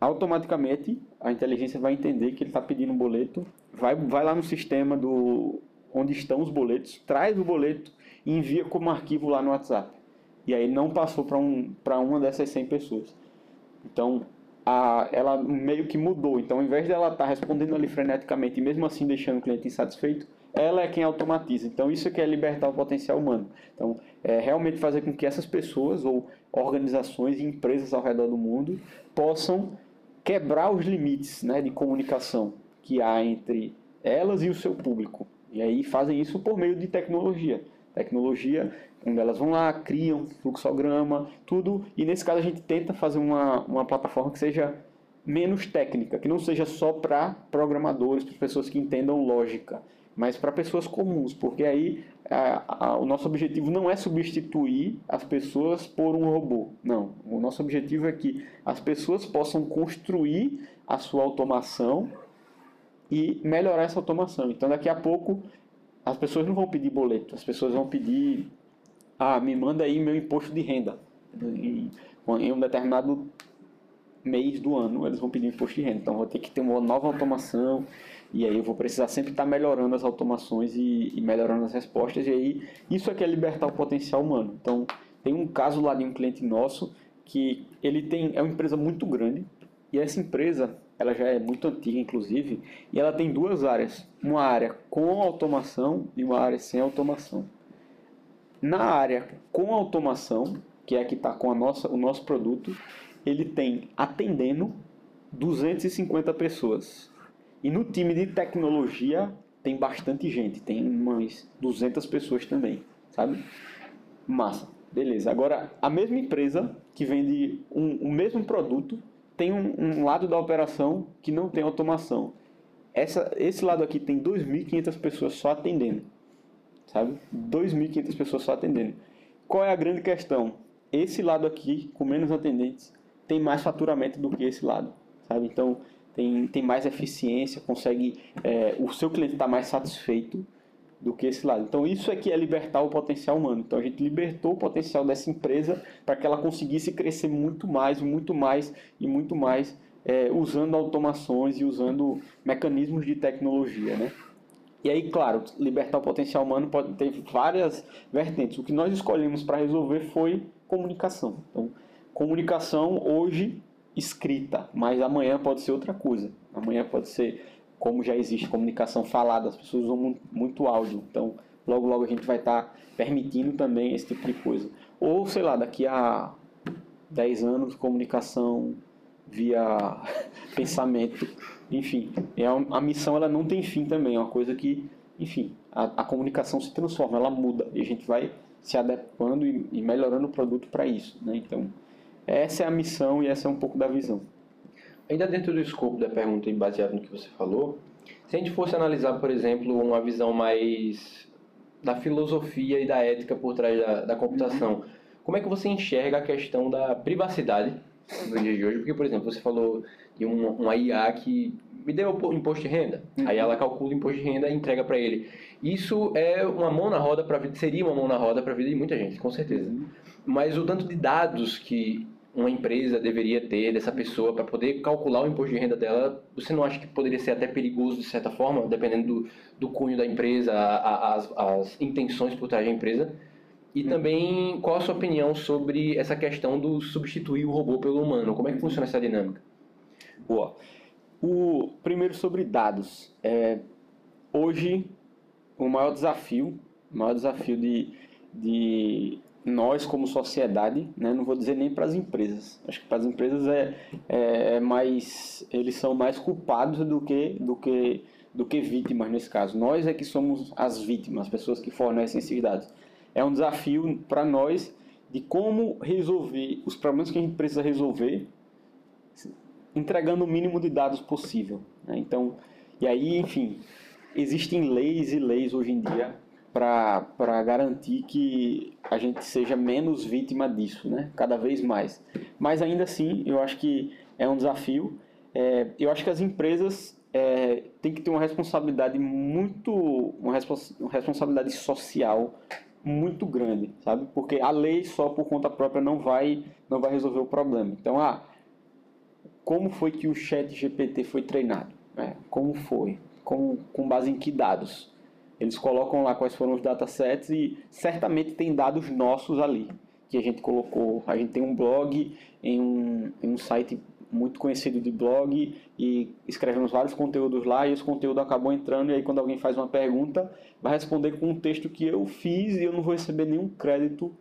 automaticamente a inteligência vai entender que ele está pedindo um boleto, vai, vai lá no sistema do onde estão os boletos, traz o boleto e envia como arquivo lá no WhatsApp. E aí não passou para um, uma dessas 100 pessoas. Então, a, ela meio que mudou. Então, ao invés dela estar tá respondendo ali freneticamente e mesmo assim deixando o cliente insatisfeito, ela é quem automatiza. Então, isso é que é libertar o potencial humano. Então, é realmente fazer com que essas pessoas ou organizações e empresas ao redor do mundo possam quebrar os limites né, de comunicação que há entre elas e o seu público. E aí fazem isso por meio de tecnologia. Tecnologia, quando elas vão lá, criam fluxograma, tudo. E nesse caso a gente tenta fazer uma, uma plataforma que seja menos técnica, que não seja só para programadores, para pessoas que entendam lógica, mas para pessoas comuns, porque aí a, a, o nosso objetivo não é substituir as pessoas por um robô, não. O nosso objetivo é que as pessoas possam construir a sua automação e melhorar essa automação. Então, daqui a pouco, as pessoas não vão pedir boleto, as pessoas vão pedir, ah, me manda aí meu imposto de renda. Em, em um determinado mês do ano, eles vão pedir imposto de renda. Então, vou ter que ter uma nova automação e aí eu vou precisar sempre estar melhorando as automações e, e melhorando as respostas. E aí isso é que é libertar o potencial humano. Então tem um caso lá de um cliente nosso que ele tem é uma empresa muito grande e essa empresa ela já é muito antiga inclusive e ela tem duas áreas uma área com automação e uma área sem automação Na área com automação, que é a que está com a nossa, o nosso produto, ele tem atendendo 250 pessoas. E no time de tecnologia tem bastante gente, tem umas 200 pessoas também, sabe? Massa, beleza. Agora, a mesma empresa que vende um, o mesmo produto tem um, um lado da operação que não tem automação. Essa, esse lado aqui tem 2.500 pessoas só atendendo, sabe? 2.500 pessoas só atendendo. Qual é a grande questão? Esse lado aqui, com menos atendentes, tem mais faturamento do que esse lado, sabe? Então, tem, tem mais eficiência, consegue, é, o seu cliente está mais satisfeito do que esse lado. Então isso é que é libertar o potencial humano. Então a gente libertou o potencial dessa empresa para que ela conseguisse crescer muito mais, muito mais e muito mais é, usando automações e usando mecanismos de tecnologia, né? E aí, claro, libertar o potencial humano pode ter várias vertentes. O que nós escolhemos para resolver foi comunicação. Então, comunicação hoje escrita, mas amanhã pode ser outra coisa. Amanhã pode ser, como já existe comunicação falada, as pessoas usam muito áudio, então logo logo a gente vai estar tá permitindo também esse tipo de coisa. Ou, sei lá, daqui a 10 anos, comunicação via pensamento, enfim, é a missão ela não tem fim também, é uma coisa que, enfim, a, a comunicação se transforma, ela muda e a gente vai se adequando e, e melhorando o produto para isso, né? Então, essa é a missão e essa é um pouco da visão. Ainda dentro do escopo da pergunta e baseado no que você falou, se a gente fosse analisar, por exemplo, uma visão mais da filosofia e da ética por trás da, da computação, uhum. como é que você enxerga a questão da privacidade no dia de hoje? Porque, por exemplo, você falou de uma, uma IA que me deu imposto de renda, uhum. aí ela calcula o imposto de renda e entrega para ele. Isso é uma mão na roda para vida, seria uma mão na roda para a vida de muita gente, com certeza. Uhum. Mas o tanto de dados que uma empresa deveria ter dessa pessoa para poder calcular o imposto de renda dela, você não acha que poderia ser até perigoso de certa forma, dependendo do, do cunho da empresa, a, a, as, as intenções por trás da empresa? E hum. também, qual a sua opinião sobre essa questão do substituir o robô pelo humano? Como é que funciona essa dinâmica? Boa. O primeiro sobre dados. É, hoje, o maior desafio, o maior desafio de, de nós como sociedade, né, não vou dizer nem para as empresas. Acho que para as empresas é, é, é, mais, eles são mais culpados do que do que do que vítimas nesse caso. Nós é que somos as vítimas, as pessoas que fornecem esses dados. É um desafio para nós de como resolver os problemas que a gente precisa resolver, entregando o mínimo de dados possível. Né? Então, e aí, enfim, existem leis e leis hoje em dia para garantir que a gente seja menos vítima disso, né? cada vez mais. Mas ainda assim, eu acho que é um desafio. É, eu acho que as empresas é, têm que ter uma responsabilidade muito, uma, respons uma responsabilidade social muito grande, sabe? Porque a lei só por conta própria não vai, não vai resolver o problema. Então, ah, como foi que o Chat GPT foi treinado? É, como foi? Com, com base em que dados? Eles colocam lá quais foram os datasets e certamente tem dados nossos ali que a gente colocou. A gente tem um blog em um, em um site muito conhecido de blog e escrevemos vários conteúdos lá e esse conteúdo acabou entrando e aí quando alguém faz uma pergunta vai responder com um texto que eu fiz e eu não vou receber nenhum crédito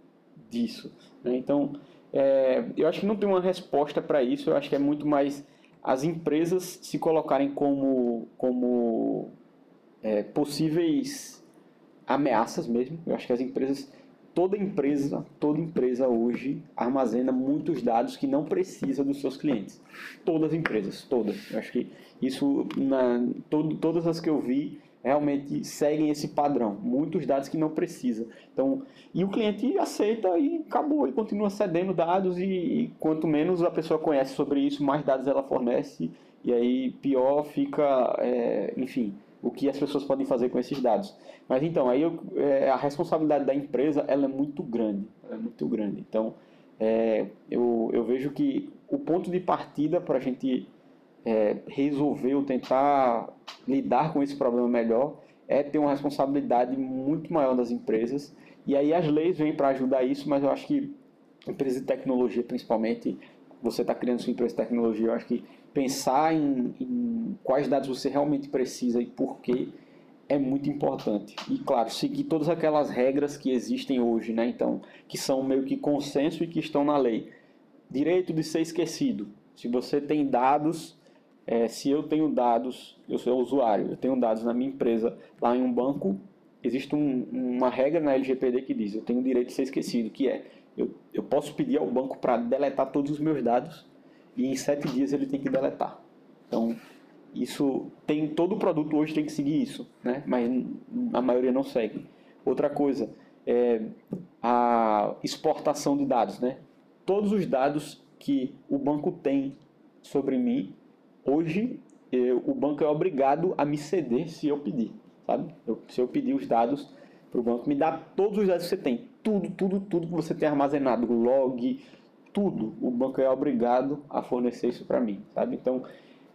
disso. Né? Então é, eu acho que não tem uma resposta para isso, eu acho que é muito mais as empresas se colocarem como, como é, possíveis ameaças mesmo. Eu acho que as empresas, toda empresa, toda empresa hoje armazena muitos dados que não precisa dos seus clientes. Todas as empresas, todas. Eu acho que isso, na, todo, todas as que eu vi, realmente seguem esse padrão. Muitos dados que não precisa. Então, e o cliente aceita e acabou e continua cedendo dados e, e quanto menos a pessoa conhece sobre isso, mais dados ela fornece e aí pior fica, é, enfim, o que as pessoas podem fazer com esses dados. Mas então, aí eu, é, a responsabilidade da empresa ela é muito grande, é muito grande. Então, é, eu, eu vejo que o ponto de partida para a gente é, resolver ou tentar lidar com esse problema melhor é ter uma responsabilidade muito maior das empresas. E aí as leis vêm para ajudar isso, mas eu acho que empresas de tecnologia, principalmente, você está criando sua empresa de tecnologia, eu acho que pensar em, em, quais dados você realmente precisa e por quê é muito importante. E claro, seguir todas aquelas regras que existem hoje, né? Então, que são meio que consenso e que estão na lei. Direito de ser esquecido. Se você tem dados, é, se eu tenho dados, eu sou usuário, eu tenho dados na minha empresa lá em um banco, existe um, uma regra na LGPD que diz, eu tenho o direito de ser esquecido, que é, eu, eu posso pedir ao banco para deletar todos os meus dados e em sete dias ele tem que deletar. Então, isso tem todo o produto hoje tem que seguir isso, né? Mas a maioria não segue. Outra coisa é a exportação de dados, né? Todos os dados que o banco tem sobre mim, hoje eu, o banco é obrigado a me ceder se eu pedir, sabe? Eu, se eu pedir os dados para o banco, me dá todos os dados que você tem, tudo, tudo, tudo que você tem armazenado, log, tudo. O banco é obrigado a fornecer isso para mim, sabe? Então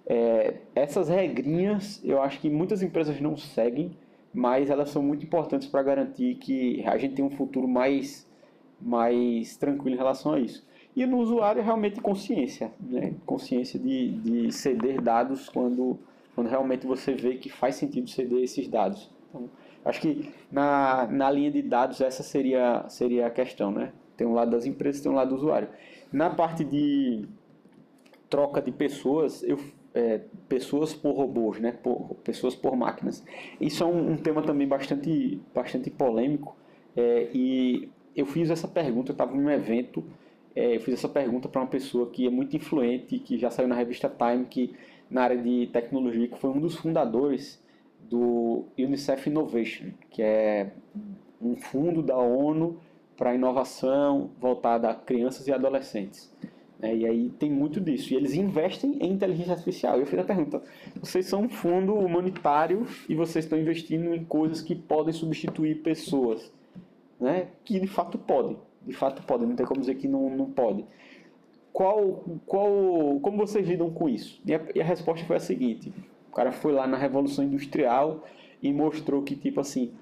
é, essas regrinhas eu acho que muitas empresas não seguem, mas elas são muito importantes para garantir que a gente tem um futuro mais, mais tranquilo em relação a isso. E no usuário é realmente consciência, né? consciência de, de ceder dados quando, quando realmente você vê que faz sentido ceder esses dados. Então, acho que na, na linha de dados essa seria, seria a questão. Né? Tem um lado das empresas tem um lado do usuário. Na parte de troca de pessoas, eu é, pessoas por robôs, né? Por, pessoas por máquinas. Isso é um, um tema também bastante, bastante polêmico. É, e eu fiz essa pergunta, eu estava em um evento, é, eu fiz essa pergunta para uma pessoa que é muito influente, que já saiu na revista Time, que na área de tecnologia, que foi um dos fundadores do UNICEF Innovation, que é um fundo da ONU para inovação voltada a crianças e adolescentes. É, e aí tem muito disso. E eles investem em inteligência artificial. Eu fiz a pergunta: vocês são um fundo humanitário e vocês estão investindo em coisas que podem substituir pessoas, né? Que de fato podem. De fato podem. Não tem como dizer que não, não pode. Qual, qual, como vocês lidam com isso? E a, e a resposta foi a seguinte: o cara foi lá na Revolução Industrial e mostrou que tipo assim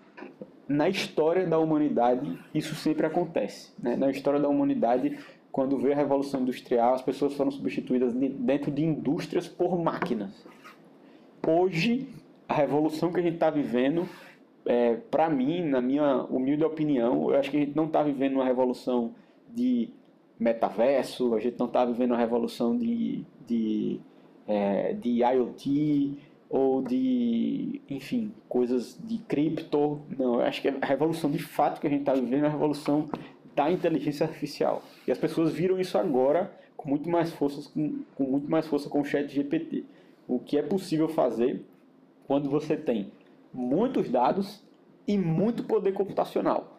na história da humanidade isso sempre acontece. Né? Na história da humanidade quando veio a Revolução Industrial, as pessoas foram substituídas dentro de indústrias por máquinas. Hoje, a revolução que a gente está vivendo, é, para mim, na minha humilde opinião, eu acho que a gente não está vivendo uma revolução de metaverso, a gente não está vivendo uma revolução de, de, é, de IoT ou de, enfim, coisas de cripto. Não, eu acho que a revolução de fato que a gente está vivendo é a revolução da inteligência artificial. E as pessoas viram isso agora com muito mais força com, com muito mais força com o Chat GPT. O que é possível fazer quando você tem muitos dados e muito poder computacional.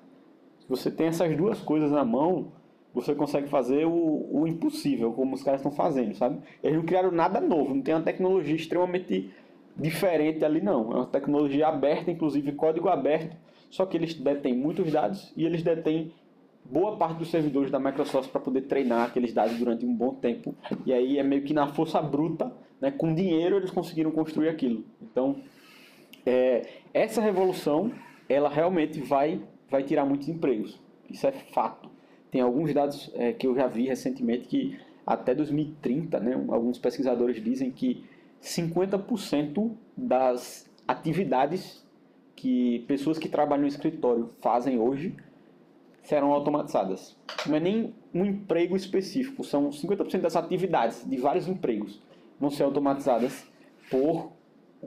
Se você tem essas duas coisas na mão, você consegue fazer o, o impossível, como os caras estão fazendo, sabe? Eles não criaram nada novo, não tem uma tecnologia extremamente diferente ali, não. É uma tecnologia aberta, inclusive código aberto, só que eles detêm muitos dados e eles detêm boa parte dos servidores da Microsoft para poder treinar aqueles dados durante um bom tempo. E aí é meio que na força bruta, né, com dinheiro eles conseguiram construir aquilo. Então, é, essa revolução, ela realmente vai, vai tirar muitos empregos. Isso é fato. Tem alguns dados é, que eu já vi recentemente que até 2030, né, alguns pesquisadores dizem que 50% das atividades que pessoas que trabalham no escritório fazem hoje serão automatizadas. Não é nem um emprego específico, são 50% das atividades de vários empregos vão ser automatizadas por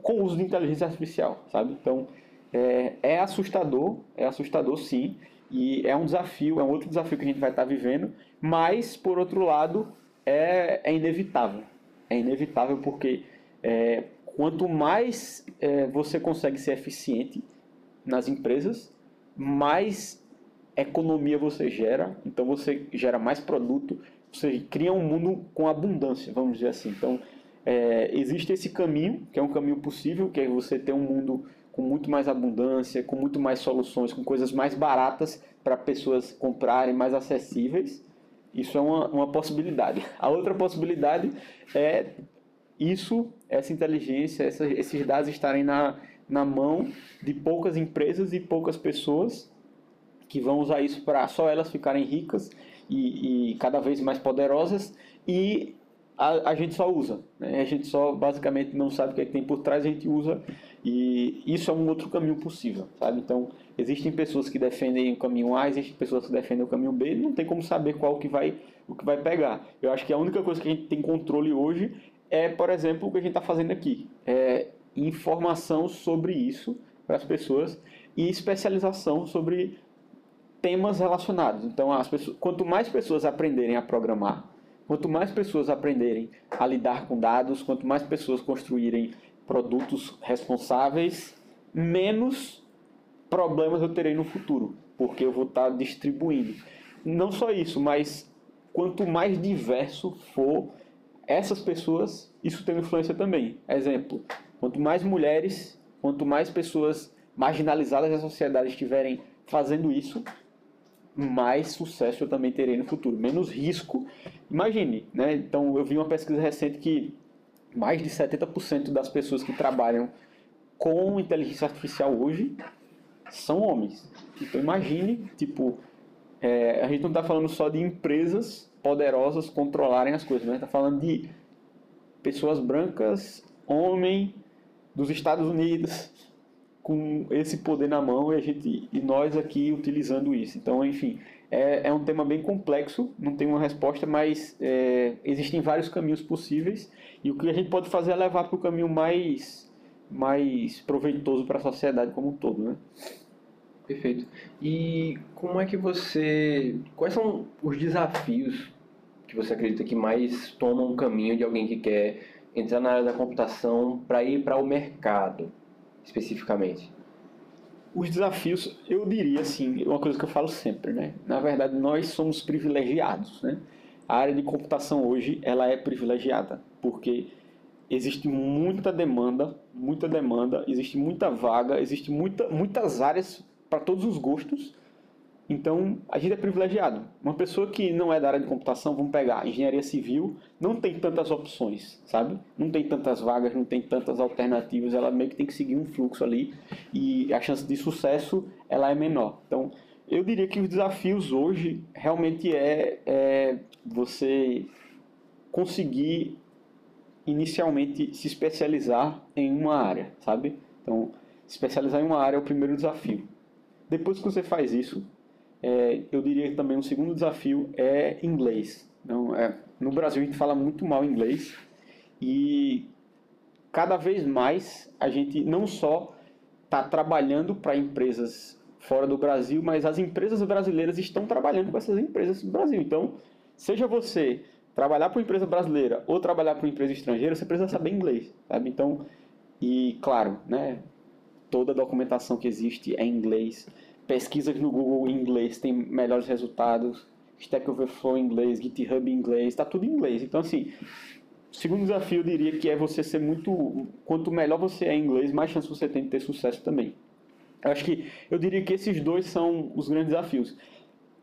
com o uso de inteligência artificial, sabe? Então é, é assustador, é assustador sim, e é um desafio, é um outro desafio que a gente vai estar vivendo, mas por outro lado é, é inevitável, é inevitável porque é, quanto mais é, você consegue ser eficiente nas empresas, mais economia você gera, então você gera mais produto, você cria um mundo com abundância, vamos dizer assim. Então, é, existe esse caminho, que é um caminho possível, que é você ter um mundo com muito mais abundância, com muito mais soluções, com coisas mais baratas para pessoas comprarem, mais acessíveis. Isso é uma, uma possibilidade. A outra possibilidade é isso, essa inteligência, essa, esses dados estarem na, na mão de poucas empresas e poucas pessoas que vão usar isso para só elas ficarem ricas e, e, cada vez mais poderosas e a, a gente só usa. Né? A gente só basicamente não sabe o que, é que tem por trás, a gente usa E isso é um outro caminho possível, sabe? Então, existem pessoas que defendem o caminho A, existem pessoas que defendem o caminho B, não tem como saber qual que vai, o que vai pegar. Eu acho que a única coisa que a gente tem controle hoje é, por exemplo, o que a gente está fazendo aqui. É informação sobre isso para as pessoas e especialização sobre temas relacionados. Então, as pessoas, quanto mais pessoas aprenderem a programar, quanto mais pessoas aprenderem a lidar com dados, quanto mais pessoas construírem produtos responsáveis, menos problemas eu terei no futuro, porque eu vou estar distribuindo. Não só isso, mas quanto mais diverso for essas pessoas, isso tem influência também. Exemplo, quanto mais mulheres, quanto mais pessoas marginalizadas da sociedade estiverem fazendo isso, mais sucesso eu também terei no futuro, menos risco. Imagine, né? Então eu vi uma pesquisa recente que mais de 70% das pessoas que trabalham com inteligência artificial hoje são homens. Então imagine, tipo, é, a gente não está falando só de empresas poderosas controlarem as coisas, mas está falando de pessoas brancas, homem, dos Estados Unidos, com esse poder na mão e a gente e nós aqui utilizando isso. Então, enfim, é, é um tema bem complexo, não tem uma resposta, mas é, existem vários caminhos possíveis e o que a gente pode fazer é levar para o caminho mais mais proveitoso para a sociedade como um todo, né? Perfeito. E como é que você. Quais são os desafios que você acredita que mais tomam o caminho de alguém que quer entrar na área da computação para ir para o mercado? especificamente? Os desafios, eu diria assim, uma coisa que eu falo sempre, né? Na verdade, nós somos privilegiados, né? A área de computação hoje, ela é privilegiada, porque existe muita demanda, muita demanda, existe muita vaga, existe muita, muitas áreas para todos os gostos, então, a gente é privilegiado. Uma pessoa que não é da área de computação, vamos pegar engenharia civil, não tem tantas opções, sabe? Não tem tantas vagas, não tem tantas alternativas, ela meio que tem que seguir um fluxo ali e a chance de sucesso ela é menor. Então, eu diria que os desafios hoje realmente é, é você conseguir inicialmente se especializar em uma área, sabe? Então, especializar em uma área é o primeiro desafio. Depois que você faz isso, é, eu diria que também um segundo desafio é inglês. Não, é, no Brasil a gente fala muito mal inglês e cada vez mais a gente não só está trabalhando para empresas fora do Brasil, mas as empresas brasileiras estão trabalhando com essas empresas do Brasil. Então, seja você trabalhar para uma empresa brasileira ou trabalhar para uma empresa estrangeira, você precisa saber inglês, sabe? Então, e claro, né, toda a documentação que existe é em inglês pesquisas no Google em inglês têm melhores resultados, Stack Overflow em inglês, GitHub em inglês, está tudo em inglês. Então, assim, o segundo desafio eu diria que é você ser muito. Quanto melhor você é em inglês, mais chance você tem de ter sucesso também. Eu acho que eu diria que esses dois são os grandes desafios.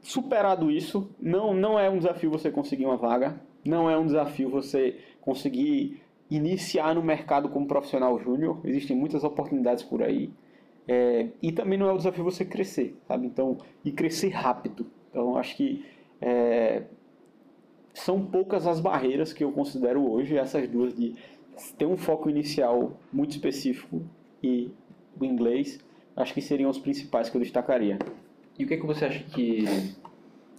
Superado isso, não, não é um desafio você conseguir uma vaga, não é um desafio você conseguir iniciar no mercado como profissional júnior. Existem muitas oportunidades por aí. É, e também não é o desafio você crescer, sabe? Então, e crescer rápido. Então, acho que é, são poucas as barreiras que eu considero hoje, essas duas de ter um foco inicial muito específico e o inglês, acho que seriam os principais que eu destacaria. E o que, é que você acha que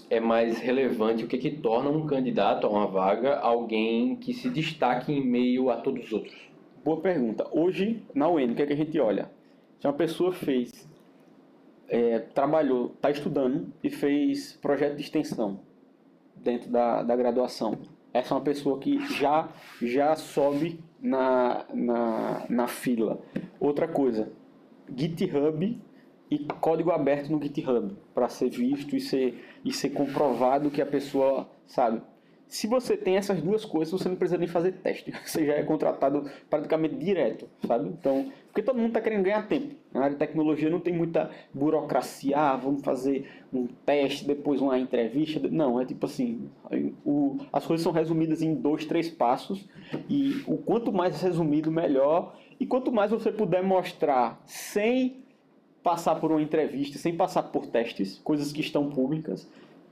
é mais relevante, o que, é que torna um candidato a uma vaga alguém que se destaque em meio a todos os outros? Boa pergunta. Hoje, na UEN, o que, é que a gente olha? Se uma pessoa fez, é, trabalhou, está estudando e fez projeto de extensão dentro da, da graduação, essa é uma pessoa que já, já sobe na, na, na fila. Outra coisa, GitHub e código aberto no GitHub para ser visto e ser, e ser comprovado que a pessoa sabe. Se você tem essas duas coisas, você não precisa nem fazer teste. Você já é contratado praticamente direto, sabe? Então, porque todo mundo está querendo ganhar tempo. Na área de tecnologia não tem muita burocracia. Ah, vamos fazer um teste, depois uma entrevista. Não, é tipo assim: o, as coisas são resumidas em dois, três passos. E o quanto mais resumido, melhor. E quanto mais você puder mostrar sem passar por uma entrevista, sem passar por testes, coisas que estão públicas,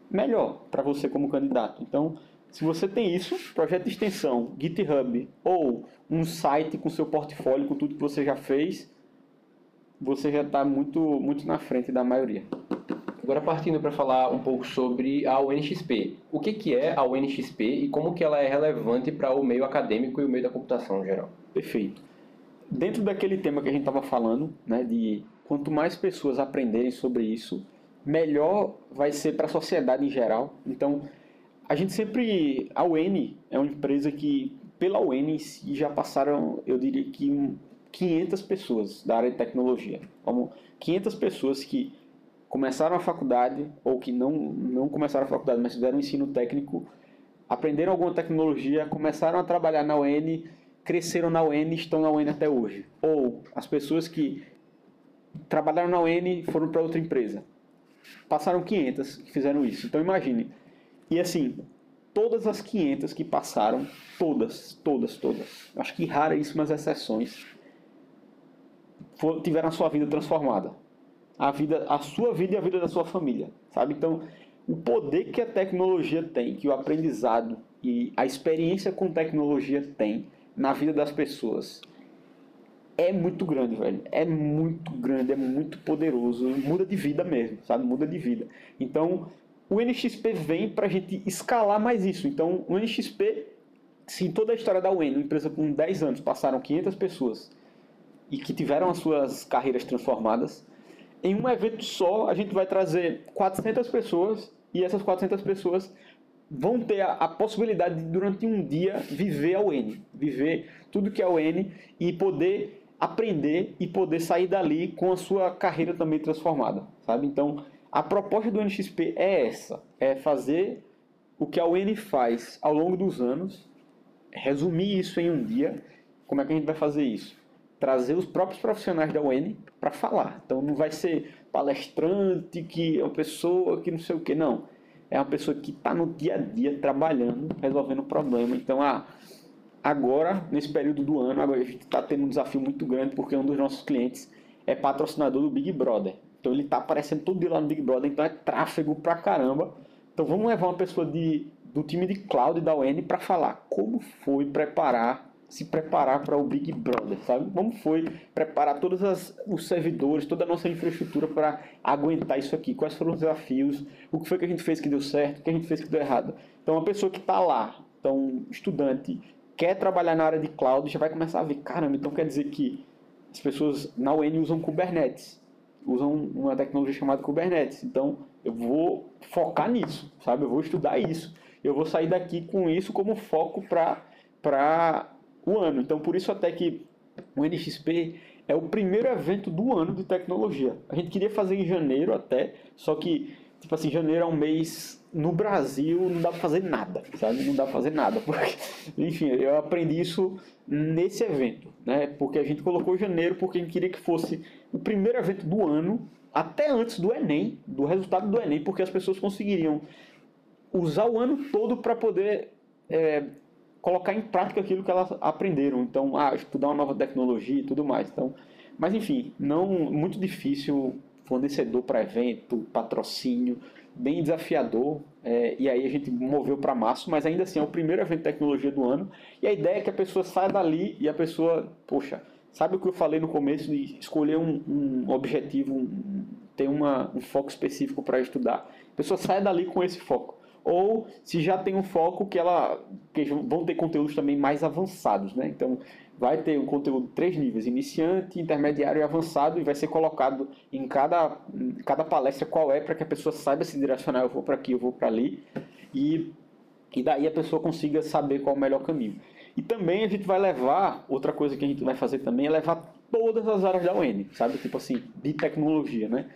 melhor para você como candidato. Então, se você tem isso, projeto de extensão, GitHub ou um site com seu portfólio, com tudo que você já fez, você já está muito, muito na frente da maioria. Agora partindo para falar um pouco sobre a UNXP. O que, que é a UNXP e como que ela é relevante para o meio acadêmico e o meio da computação em geral? Perfeito. Dentro daquele tema que a gente estava falando, né, de quanto mais pessoas aprenderem sobre isso, melhor vai ser para a sociedade em geral. Então, a gente sempre. A UN é uma empresa que, pela UN em si, já passaram, eu diria que 500 pessoas da área de tecnologia. Como 500 pessoas que começaram a faculdade ou que não, não começaram a faculdade, mas fizeram ensino técnico, aprenderam alguma tecnologia, começaram a trabalhar na UN, cresceram na UN e estão na UN até hoje. Ou as pessoas que trabalharam na UN foram para outra empresa. Passaram 500 que fizeram isso. Então imagine. E assim, todas as 500 que passaram, todas, todas, todas, acho que raríssimas exceções, tiveram a sua vida transformada a vida, a sua vida e a vida da sua família, sabe? Então, o poder que a tecnologia tem, que o aprendizado e a experiência com tecnologia tem na vida das pessoas é muito grande, velho. É muito grande, é muito poderoso, muda de vida mesmo, sabe? Muda de vida. Então, o NXP vem para a gente escalar mais isso. Então, o NXP, se toda a história da UN, uma empresa com 10 anos, passaram 500 pessoas e que tiveram as suas carreiras transformadas, em um evento só, a gente vai trazer 400 pessoas e essas 400 pessoas vão ter a, a, possibilidade de, durante um dia, viver a UN, viver tudo que é a UN e poder aprender e poder sair dali com a sua carreira também transformada, sabe? Então, a proposta do NXP é essa, é fazer o que a UN faz ao longo dos anos, resumir isso em um dia. Como é que a gente vai fazer isso? trazer os próprios profissionais da UN para falar. Então não vai ser palestrante que é uma pessoa que não sei o que, não. É uma pessoa que está no dia a dia trabalhando, resolvendo o problema. Então, ah, agora, nesse período do ano, agora a gente está tendo um desafio muito grande porque um dos nossos clientes é patrocinador do Big Brother. Então ele está aparecendo todo dia lá no Big Brother, então é tráfego pra caramba. Então vamos levar uma pessoa de, do time de cloud da UN para falar como foi preparar se preparar para o Big Brother, sabe? Como foi preparar todos as, os servidores, toda a nossa infraestrutura para aguentar isso aqui? Quais foram os desafios? O que foi que a gente fez que deu certo? O que a gente fez que deu errado? Então, uma pessoa que está lá, então, estudante, quer trabalhar na área de cloud, já vai começar a ver, caramba, então quer dizer que as pessoas na UN usam Kubernetes, usam uma tecnologia chamada Kubernetes. Então, eu vou focar nisso, sabe? Eu vou estudar isso. Eu vou sair daqui com isso como foco para o ano. Então, por isso até que o NXP é o primeiro evento do ano de tecnologia. A gente queria fazer em janeiro até, só que, tipo assim, janeiro é um mês no Brasil, não dá pra fazer nada, sabe? Não dá pra fazer nada. Porque, enfim, eu aprendi isso nesse evento, né? Porque a gente colocou janeiro porque a gente queria que fosse o primeiro evento do ano, até antes do Enem, do resultado do Enem, porque as pessoas conseguiriam usar o ano todo para poder é, colocar em prática aquilo que elas aprenderam. Então, ah, estudar uma nova tecnologia e tudo mais. Então, mas enfim, não muito difícil, fornecedor para evento, patrocínio, bem desafiador. É, e aí a gente moveu para março, mas ainda assim é o primeiro evento de tecnologia do ano. E a ideia é que a pessoa saia dali e a pessoa, poxa, sabe o que eu falei no começo de escolher um, um objetivo, um, ter uma, um foco específico para estudar. A pessoa sai dali com esse foco ou se já tem um foco que ela que vão ter conteúdos também mais avançados, né? Então vai ter um conteúdo três níveis, iniciante, intermediário e avançado, e vai ser colocado em cada, em cada palestra qual é para que a pessoa saiba se direcionar, eu vou para aqui, eu vou para ali, e, e daí a pessoa consiga saber qual é o melhor caminho. E também a gente vai levar, outra coisa que a gente vai fazer também é levar todas as áreas da UN, sabe? Tipo assim, de tecnologia, né?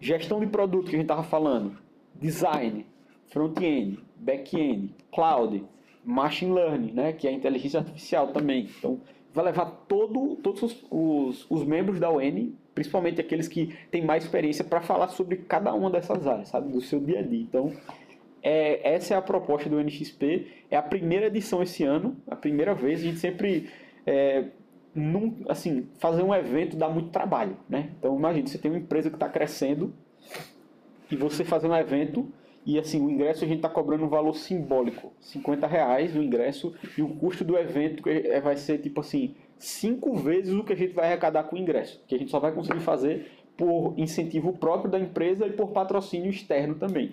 Gestão de produto que a gente estava falando, design, front-end, back-end, cloud, machine learning, né, que é a inteligência artificial também. Então, vai levar todo, todos os, os, os membros da UN, principalmente aqueles que têm mais experiência, para falar sobre cada uma dessas áreas, sabe, do seu dia a dia. Então, é, essa é a proposta do NXP. É a primeira edição esse ano, a primeira vez. A gente sempre é, num, assim, fazer um evento dá muito trabalho, né? Então imagine, você tem uma empresa que está crescendo e você fazer um evento e assim, o ingresso a gente está cobrando um valor simbólico, 50 reais o ingresso, e o custo do evento é, vai ser tipo assim, cinco vezes o que a gente vai arrecadar com o ingresso, que a gente só vai conseguir fazer por incentivo próprio da empresa e por patrocínio externo também.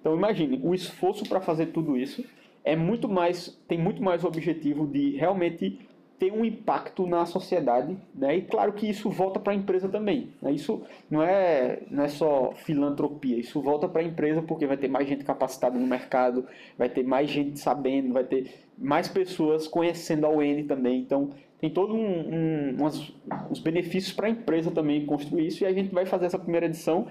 Então imagine, o esforço para fazer tudo isso é muito mais, tem muito mais o objetivo de realmente ter um impacto na sociedade, né? E claro que isso volta para a empresa também. Né? Isso não é, não é só filantropia, isso volta para a empresa porque vai ter mais gente capacitada no mercado, vai ter mais gente sabendo, vai ter mais pessoas conhecendo a UN também. Então tem todos um, um, umas, benefícios para a empresa também construir isso e a gente vai fazer essa primeira edição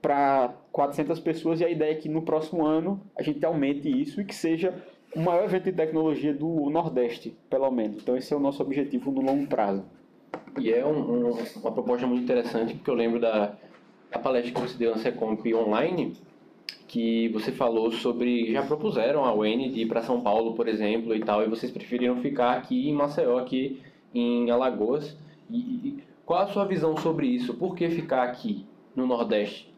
para 400 pessoas e a ideia é que no próximo ano a gente aumente isso e que seja o maior evento de tecnologia do Nordeste, pelo menos. Então esse é o nosso objetivo no longo prazo. E é um, um, uma proposta muito interessante, porque eu lembro da, da palestra que você deu na Secomp online, que você falou sobre, já propuseram a UN de ir para São Paulo, por exemplo, e tal, e vocês preferiram ficar aqui em Maceió, aqui em Alagoas. E, e qual a sua visão sobre isso? Por que ficar aqui no Nordeste?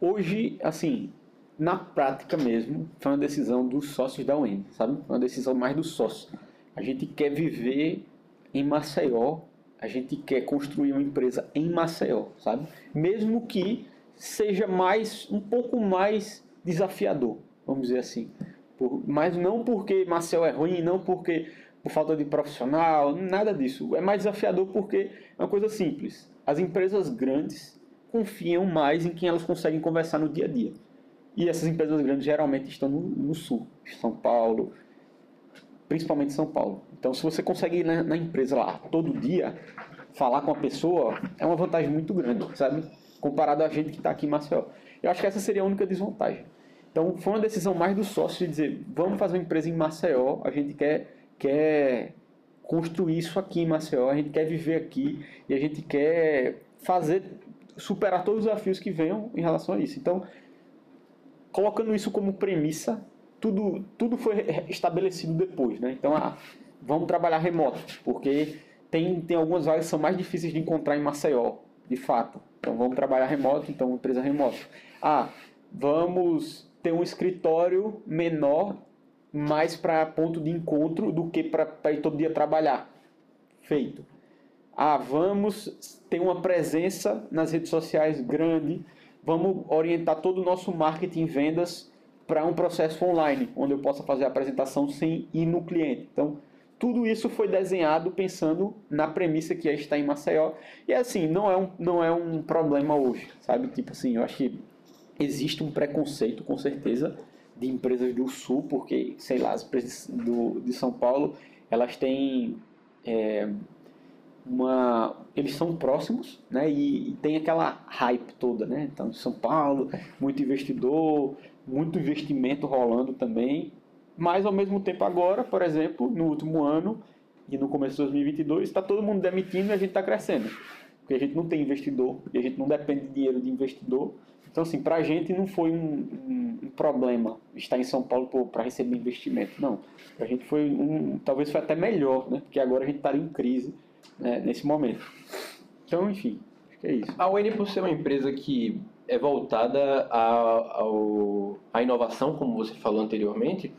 Hoje, assim, na prática mesmo, foi uma decisão dos sócios da UEM, sabe? Foi uma decisão mais dos sócios. A gente quer viver em Maceió, a gente quer construir uma empresa em Maceió, sabe? Mesmo que seja mais um pouco mais desafiador, vamos dizer assim. Por, mas não porque Maceió é ruim, não porque por falta de profissional, nada disso. É mais desafiador porque é uma coisa simples. As empresas grandes confiam mais em quem elas conseguem conversar no dia a dia. E essas empresas grandes geralmente estão no, no sul, São Paulo, principalmente São Paulo. Então, se você consegue ir na, na, empresa lá todo dia, falar com a pessoa, é uma vantagem muito grande, sabe? Comparado a gente que está aqui em Maceió. Eu acho que essa seria a única desvantagem. Então, foi uma decisão mais do sócio de dizer: vamos fazer uma empresa em Maceió, a gente quer, quer construir isso aqui em Maceió, a gente quer viver aqui e a gente quer fazer, superar todos os desafios que venham em relação a isso. Então, colocando isso como premissa, tudo, tudo foi estabelecido depois, né? Então, ah, vamos trabalhar remoto, porque tem, tem algumas vagas que são mais difíceis de encontrar em Maceió, de fato. Então, vamos trabalhar remoto, então, empresa remota. Ah, vamos ter um escritório menor, mais para ponto de encontro do que para ir todo dia trabalhar. Feito. Ah, vamos ter uma presença nas redes sociais grande, vamos orientar todo o nosso marketing vendas para um processo online, onde eu possa fazer a apresentação sem ir no cliente. Então, tudo isso foi desenhado pensando na premissa que é estar em Maceió. E assim, não é um, não é um problema hoje, sabe? Tipo assim, eu acho que existe um preconceito, com certeza, de empresas do Sul, porque, sei lá, as empresas do, de São Paulo, elas têm é, uma eles são próximos, né? E, e, tem aquela hype toda, né? Então, São Paulo, muito investidor, muito investimento rolando também. Mas ao mesmo tempo agora, por exemplo, no último ano e no começo de 2022, está todo mundo demitindo e a gente está crescendo. Porque a gente não tem investidor e a gente não depende de dinheiro de investidor. Então, assim, para a gente não foi um, um, um, problema estar em São Paulo para receber investimento, não. Para a gente foi um, talvez foi até melhor, né? Porque agora a gente está em crise né, nesse momento. Então, enfim, acho que é isso. A UN, por ser uma empresa que é voltada à, à inovação, como você falou anteriormente,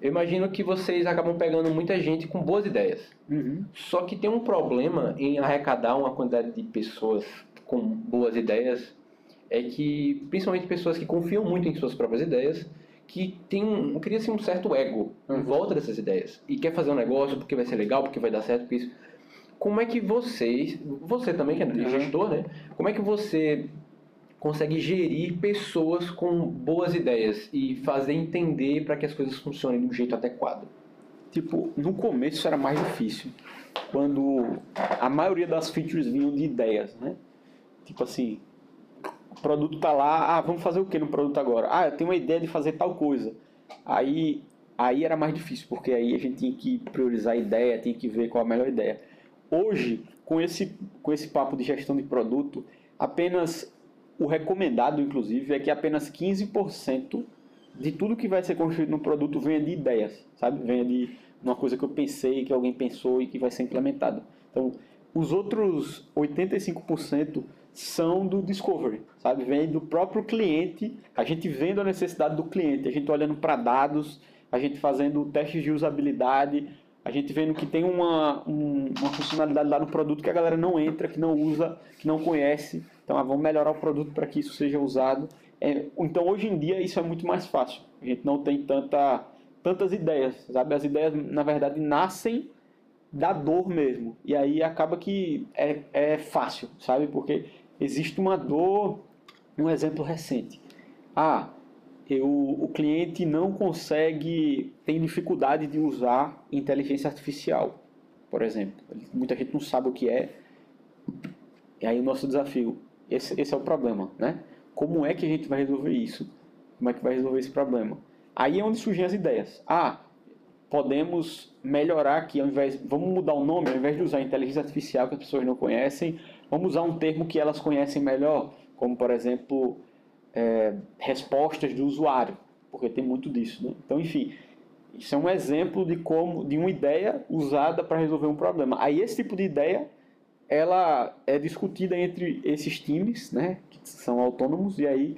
eu imagino que vocês acabam pegando muita gente com boas ideias. Uhum. Só que tem um problema em arrecadar uma quantidade de pessoas com boas ideias, é que, principalmente pessoas que confiam muito em suas próprias ideias, que tem um, cria-se um certo ego em volta dessas ideias e quer fazer um negócio porque vai ser legal, porque vai dar certo, porque isso como é que vocês, você também que é uhum. gestor, né? Como é que você consegue gerir pessoas com boas ideias e fazer entender para que as coisas funcionem do jeito adequado? Tipo, no começo era mais difícil, quando a maioria das features vinham de ideias, né? Tipo assim, o produto tá lá, ah, vamos fazer o que no produto agora? Ah, eu tenho uma ideia de fazer tal coisa. Aí, aí era mais difícil, porque aí a gente tinha que priorizar a ideia, tinha que ver qual a melhor ideia. Hoje, com esse, com esse papo de gestão de produto, apenas o recomendado, inclusive, é que apenas 15% de tudo que vai ser construído no produto venha de ideias, sabe? Venha de uma coisa que eu pensei, que alguém pensou e que vai ser implementado. Então, os outros 85% são do discovery, sabe? Vem do próprio cliente, a gente vendo a necessidade do cliente, a gente olhando para dados, a gente fazendo testes de usabilidade, a gente vendo que tem uma, um, uma funcionalidade lá no produto que a galera não entra, que não usa, que não conhece. Então, ah, vamos melhorar o produto para que isso seja usado. É, então, hoje em dia, isso é muito mais fácil. A gente não tem tanta, tantas ideias, sabe? As ideias, na verdade, nascem da dor mesmo. E aí acaba que é, é fácil, sabe? Porque existe uma dor, um exemplo recente. Ah, eu, o cliente não consegue, tem dificuldade de usar inteligência artificial, por exemplo. Muita gente não sabe o que é. E aí o nosso desafio, esse, esse é o problema, né? Como é que a gente vai resolver isso? Como é que vai resolver esse problema? Aí é onde surgem as ideias. Ah, podemos melhorar aqui, ao invés, vamos mudar o nome, ao invés de usar inteligência artificial que as pessoas não conhecem, vamos usar um termo que elas conhecem melhor, como por exemplo é, respostas do usuário, porque tem muito disso. Né? Então, enfim, isso é um exemplo de como de uma ideia usada para resolver um problema. Aí esse tipo de ideia ela é discutida entre esses times, né, que são autônomos e aí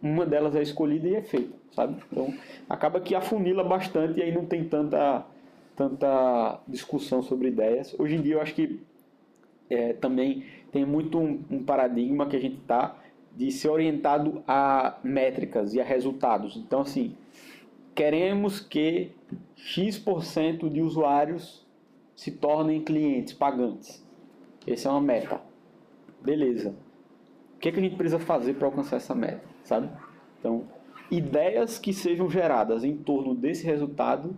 uma delas é escolhida e é feita, sabe? Então acaba que afunila bastante e aí não tem tanta tanta discussão sobre ideias. Hoje em dia eu acho que é, também tem muito um, um paradigma que a gente está de ser orientado a métricas e a resultados. Então, assim, queremos que X% de usuários se tornem clientes pagantes. Essa é uma meta. Beleza. O que, é que a gente precisa fazer para alcançar essa meta, sabe? Então, ideias que sejam geradas em torno desse resultado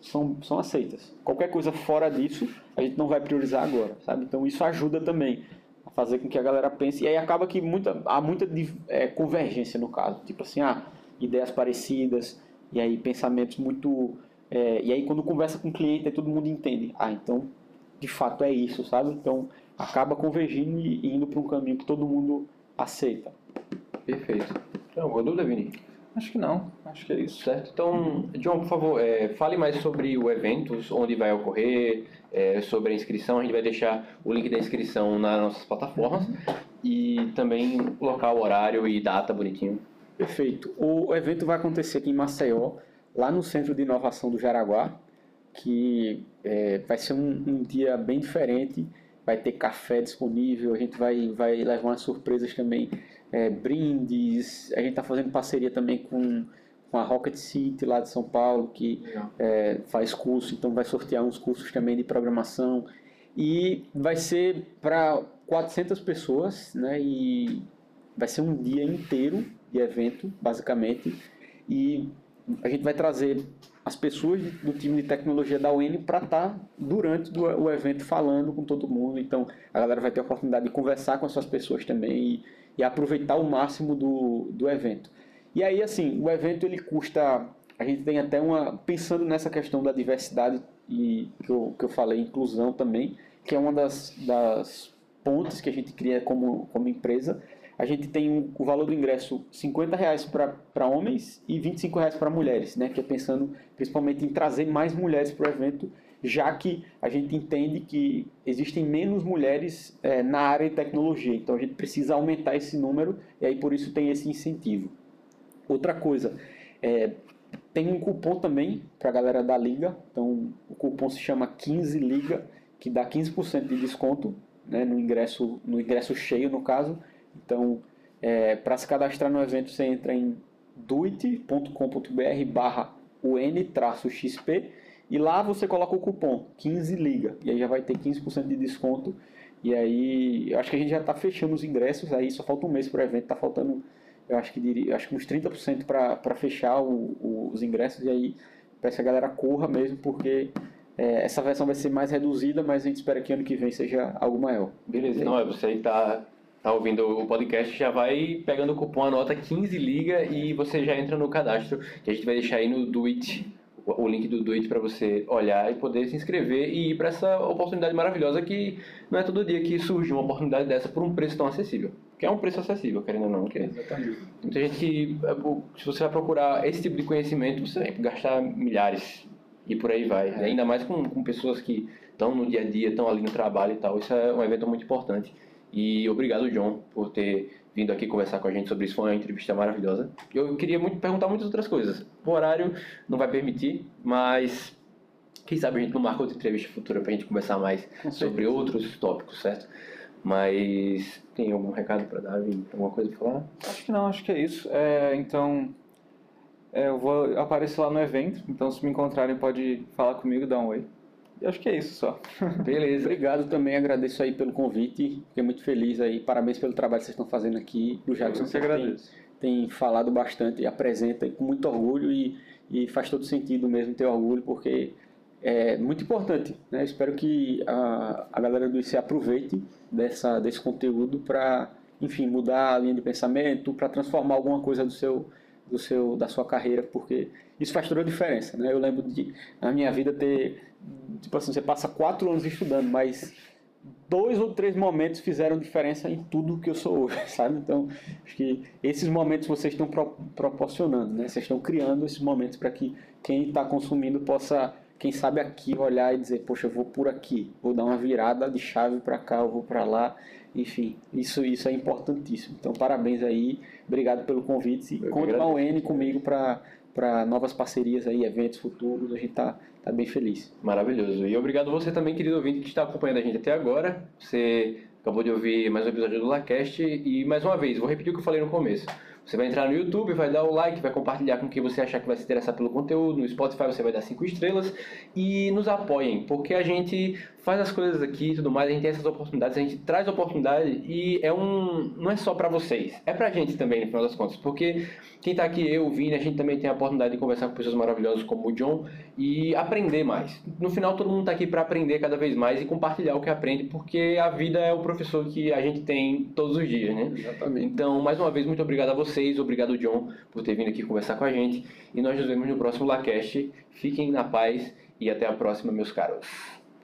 são, são aceitas. Qualquer coisa fora disso, a gente não vai priorizar agora, sabe? Então, isso ajuda também fazer com que a galera pense. E aí acaba que muita, há muita é, convergência no caso. Tipo assim, ah, ideias parecidas, e aí pensamentos muito. É, e aí quando conversa com o cliente, todo mundo entende. Ah, então de fato é isso, sabe? Então acaba convergindo e indo para um caminho que todo mundo aceita. Perfeito. Então, alguma dúvida, Vini? Acho que não, acho que é isso. Certo. Então, John, por favor, é, fale mais sobre o evento, onde vai ocorrer, é, sobre a inscrição. A gente vai deixar o link da inscrição nas nossas plataformas e também local, horário e data bonitinho. Perfeito. O evento vai acontecer aqui em Maceió, lá no Centro de Inovação do Jaraguá, que é, vai ser um, um, dia bem diferente. Vai ter café disponível, a gente vai, vai levar umas surpresas também é, brindes. A gente está fazendo parceria também com, com a Rocket City lá de São Paulo, que é, faz curso, então vai sortear uns cursos também de programação. E vai ser para 400 pessoas, né? E vai ser um dia inteiro de evento, basicamente. E a gente vai trazer as pessoas do time de tecnologia da UN para estar tá durante o evento falando com todo mundo. Então a galera vai ter a oportunidade de conversar com essas pessoas também e e aproveitar o máximo do, do evento. E aí, assim, o evento ele custa. A gente tem até uma. Pensando nessa questão da diversidade e que eu, que eu falei, inclusão também, que é uma das, das pontes que a gente cria como, como empresa. A gente tem o valor do ingresso 50 reais para homens e 25 reais para mulheres, né? Que é pensando principalmente em trazer mais mulheres para o evento já que a gente entende que existem menos mulheres é, na área de tecnologia. Então a gente precisa aumentar esse número e aí por isso tem esse incentivo. Outra coisa, é, tem um cupom também para a galera da Liga. Então o cupom se chama 15 Liga, que dá 15% de desconto né, no, ingresso, no ingresso cheio, no caso. Então, é, para se cadastrar no evento, você entra em duit.com.br barra un-xp e lá você coloca o cupom 15 liga e aí já vai ter 15% de desconto. E aí, eu acho que a gente já está fechando os ingressos, aí só falta um mês para o evento, está faltando, eu acho que diria, acho que uns 30% para fechar o, o, os ingressos e aí peço a galera corra mesmo, porque é, essa versão vai ser mais reduzida, mas a gente espera que ano que vem seja algo maior. Beleza, não, é você aí tá, ouvindo o podcast, já vai pegando o cupom, anota 15 liga e você já entra no cadastro, que a gente vai deixar aí no Do It o link do Duit para você olhar e poder se inscrever e ir para essa oportunidade maravilhosa que não é todo dia que surge uma oportunidade dessa por um preço tão acessível. Que é um preço acessível, querendo ou não. Que Exatamente. Muita gente que, é, se você vai procurar esse tipo de conhecimento, você vai gastar milhares e por aí vai. É. Ainda mais com, com pessoas que estão no dia a dia, estão ali no trabalho e tal. Isso é um evento muito importante. E obrigado, John, por ter vindo aqui conversar com a gente sobre isso. Foi uma entrevista maravilhosa. Eu queria muito perguntar muitas outras coisas. O horário não vai permitir, mas Quem sabe a gente não marca outra entrevista futura pra gente conversar mais sobre outros tópicos, certo? Mas tem algum recado para dar, Vini? Alguma coisa para falar? Acho que não, acho que é isso. É, então, é, eu vou aparecer lá no evento, então se me encontrarem pode falar comigo, dar um oi. E acho que é isso só. Beleza. Obrigado também, agradeço aí pelo convite, fiquei muito feliz aí, parabéns pelo trabalho que vocês estão fazendo aqui. O Jackson que agradeço. Tem, tem falado bastante, apresenta com muito orgulho e, e faz todo sentido mesmo ter orgulho, porque é muito importante. Né? Espero que a, a galera do IC aproveite dessa, desse conteúdo para, enfim, mudar a linha de pensamento, para transformar alguma coisa do seu do seu, da sua carreira, porque isso faz toda a diferença, né? Eu lembro de, na minha vida, ter, tipo assim, você passa quatro anos estudando, mas dois ou três momentos fizeram diferença em tudo que eu sou hoje, sabe? Então, acho que esses momentos vocês estão pro, proporcionando, né? Vocês estão criando esses momentos para que quem está consumindo possa, quem sabe aqui, olhar e dizer, poxa, eu vou por aqui, vou dar uma virada de chave para cá, eu vou para lá, enfim, isso, isso é importantíssimo. Então, parabéns aí, obrigado pelo convite. E conta com a UN comigo para novas parcerias aí, eventos futuros, a gente está tá bem feliz. Maravilhoso. E obrigado você também, querido ouvinte, que está acompanhando a gente até agora. Você acabou de ouvir mais um episódio do LaCast e, mais uma vez, vou repetir o que eu falei no começo. Você vai entrar no YouTube, vai dar o like, vai compartilhar com quem você achar que vai se interessar pelo conteúdo. No Spotify você vai dar 5 estrelas e nos apoiem, porque a gente faz as coisas aqui e tudo mais, a gente tem essas oportunidades, a gente traz oportunidade e é um não é só para vocês, é pra gente também no final das contas, porque quem tá aqui, eu, o Vini, a gente também tem a oportunidade de conversar com pessoas maravilhosas como o John e aprender mais. No final todo mundo tá aqui para aprender cada vez mais e compartilhar o que aprende, porque a vida é o professor que a gente tem todos os dias, né? Exatamente. Então, mais uma vez, muito obrigado a vocês, obrigado John por ter vindo aqui conversar com a gente e nós nos vemos no próximo LaCast. Fiquem na paz e até a próxima, meus caros.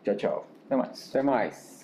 Tchau, tchau. Até mais. Até mais.